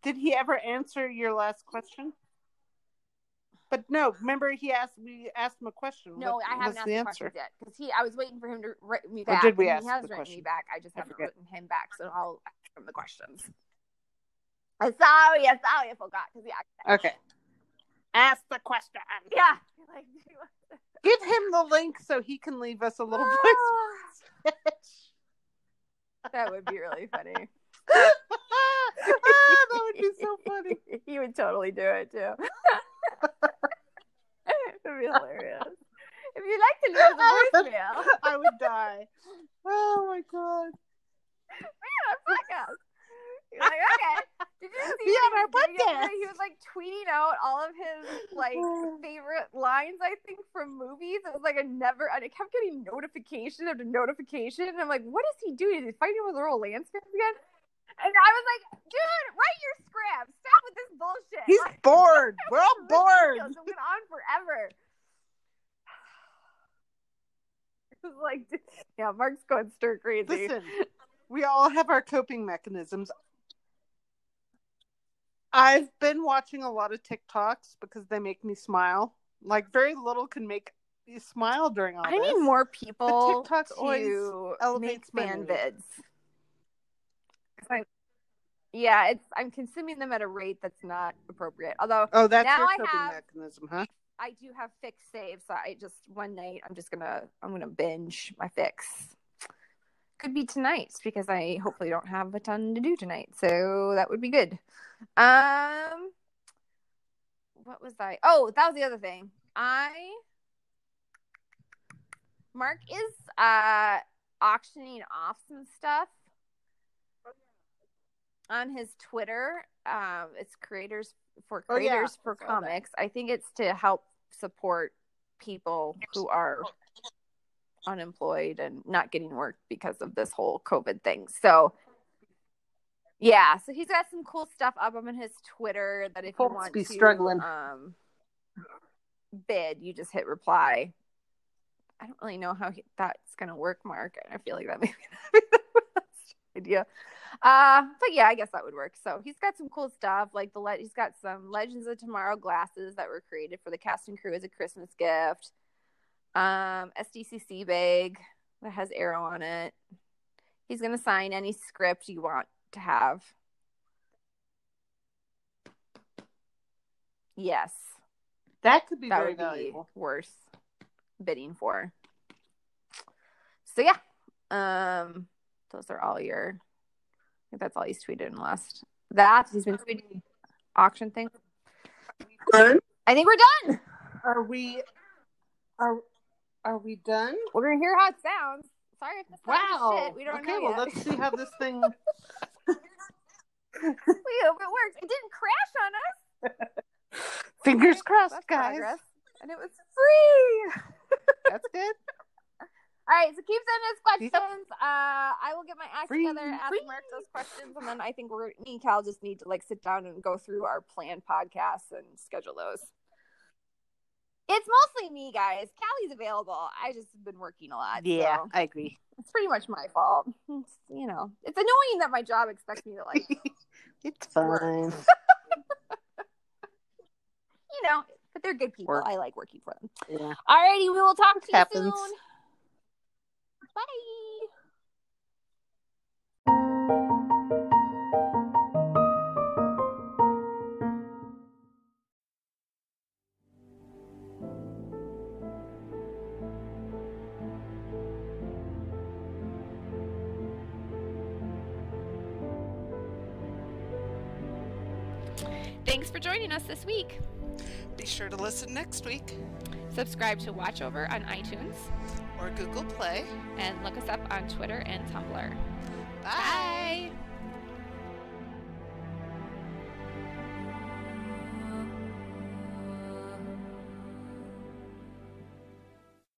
Did he ever answer your last question? But no, remember he asked we asked him a question. no, What I haven't asked the answer? yet because he. I was waiting for him to write me Or back. did we ask he has written question? me back. I just I haven't forget. written him back, so I'll ask him the questions. I'm sorry. I'm sorry. I forgot because yeah. Okay. Ask the question. Yeah. [LAUGHS] Like, [LAUGHS] Give him the link so he can leave us a little voice message. [LAUGHS] that would be really funny. [LAUGHS] ah, that would be so funny. [LAUGHS] he would totally do it too. [LAUGHS] it would be hilarious. If you'd like to leave us a voicemail, I would die. Oh my god. yeah, podcast. You're like, okay. [LAUGHS] Did you see on our he was podcast. He was like tweeting out all of his like [SIGHS] favorite lines, I think, from movies. It was like a never, and I kept getting notification after notification. And I'm like, what is he doing? Is he fighting with Earl Lansford again? And I was like, dude, write your script. Stop with this bullshit. He's Like, [LAUGHS] bored. We're all bored. It went on forever. [SIGHS] Like, [LAUGHS] yeah, Mark's going stir crazy. Listen, we all have our coping mechanisms. I've been watching a lot of TikToks because they make me smile. Like very little can make you smile during all I this. need more people TikTok's to make elevates my fan mood. vids. 'Cause I- yeah, it's I'm consuming them at a rate that's not appropriate. Although Oh, that's Now your I coping have- mechanism, huh? I do have fix saves, so I just one night I'm just gonna I'm gonna binge my fix. Could be tonight because I hopefully don't have a ton to do tonight, so that would be good. Um, what was I? Oh, that was the other thing. I Mark is uh auctioning off some stuff on his Twitter. Um, it's creators for Oh, yeah, creators for I saw that. comics. I think it's to help support people who are unemployed and not getting work because of this whole COVID thing. So yeah, so he's got some cool stuff up on his Twitter that if you want be to struggling. um bid, you just hit reply. I don't really know how he, that's gonna work, Mark. I feel like [LAUGHS] that may be the best idea. Uh, but yeah, I guess that would work. So he's got some cool stuff, like the le- he's got some Legends of Tomorrow glasses that were created for the cast and crew as a Christmas gift. Um, SDCC bag that has arrow on it. He's gonna sign any script you want to have. Yes, That could be that very would be valuable. worth bidding for. So yeah, um, those are all your. I think that's all he's tweeted in the last. That he's been tweeting auction things. I think we're done. Are we? Are Are we done? We're gonna hear how it sounds. Sorry if this sounds Wow. shit. We don't okay, know Okay, well, yet. let's see how this thing. [LAUGHS] [LAUGHS] we hope it works. It didn't crash on us. [LAUGHS] Fingers crossed, guys. progress. And it was free. That's good. All right, so keep sending us questions. Uh, I will get my act Free, together, ask free. Mark those questions, and then I think we're me and Cal just need to like sit down and go through our planned podcasts and schedule those. It's mostly me, guys. Callie's available. I just have been working a lot. Yeah, so I agree. it's pretty much my fault. It's, you know, it's annoying that my job expects me to like, [LAUGHS] It's fine. [LAUGHS] you know, but they're good people. Work. I like working for them. Yeah. Alrighty, we will talk to you Happens. soon. Bye. Listen next week Subscribe to Watch Over on iTunes or Google Play. and look us up on Twitter and Tumblr. Bye. Bye.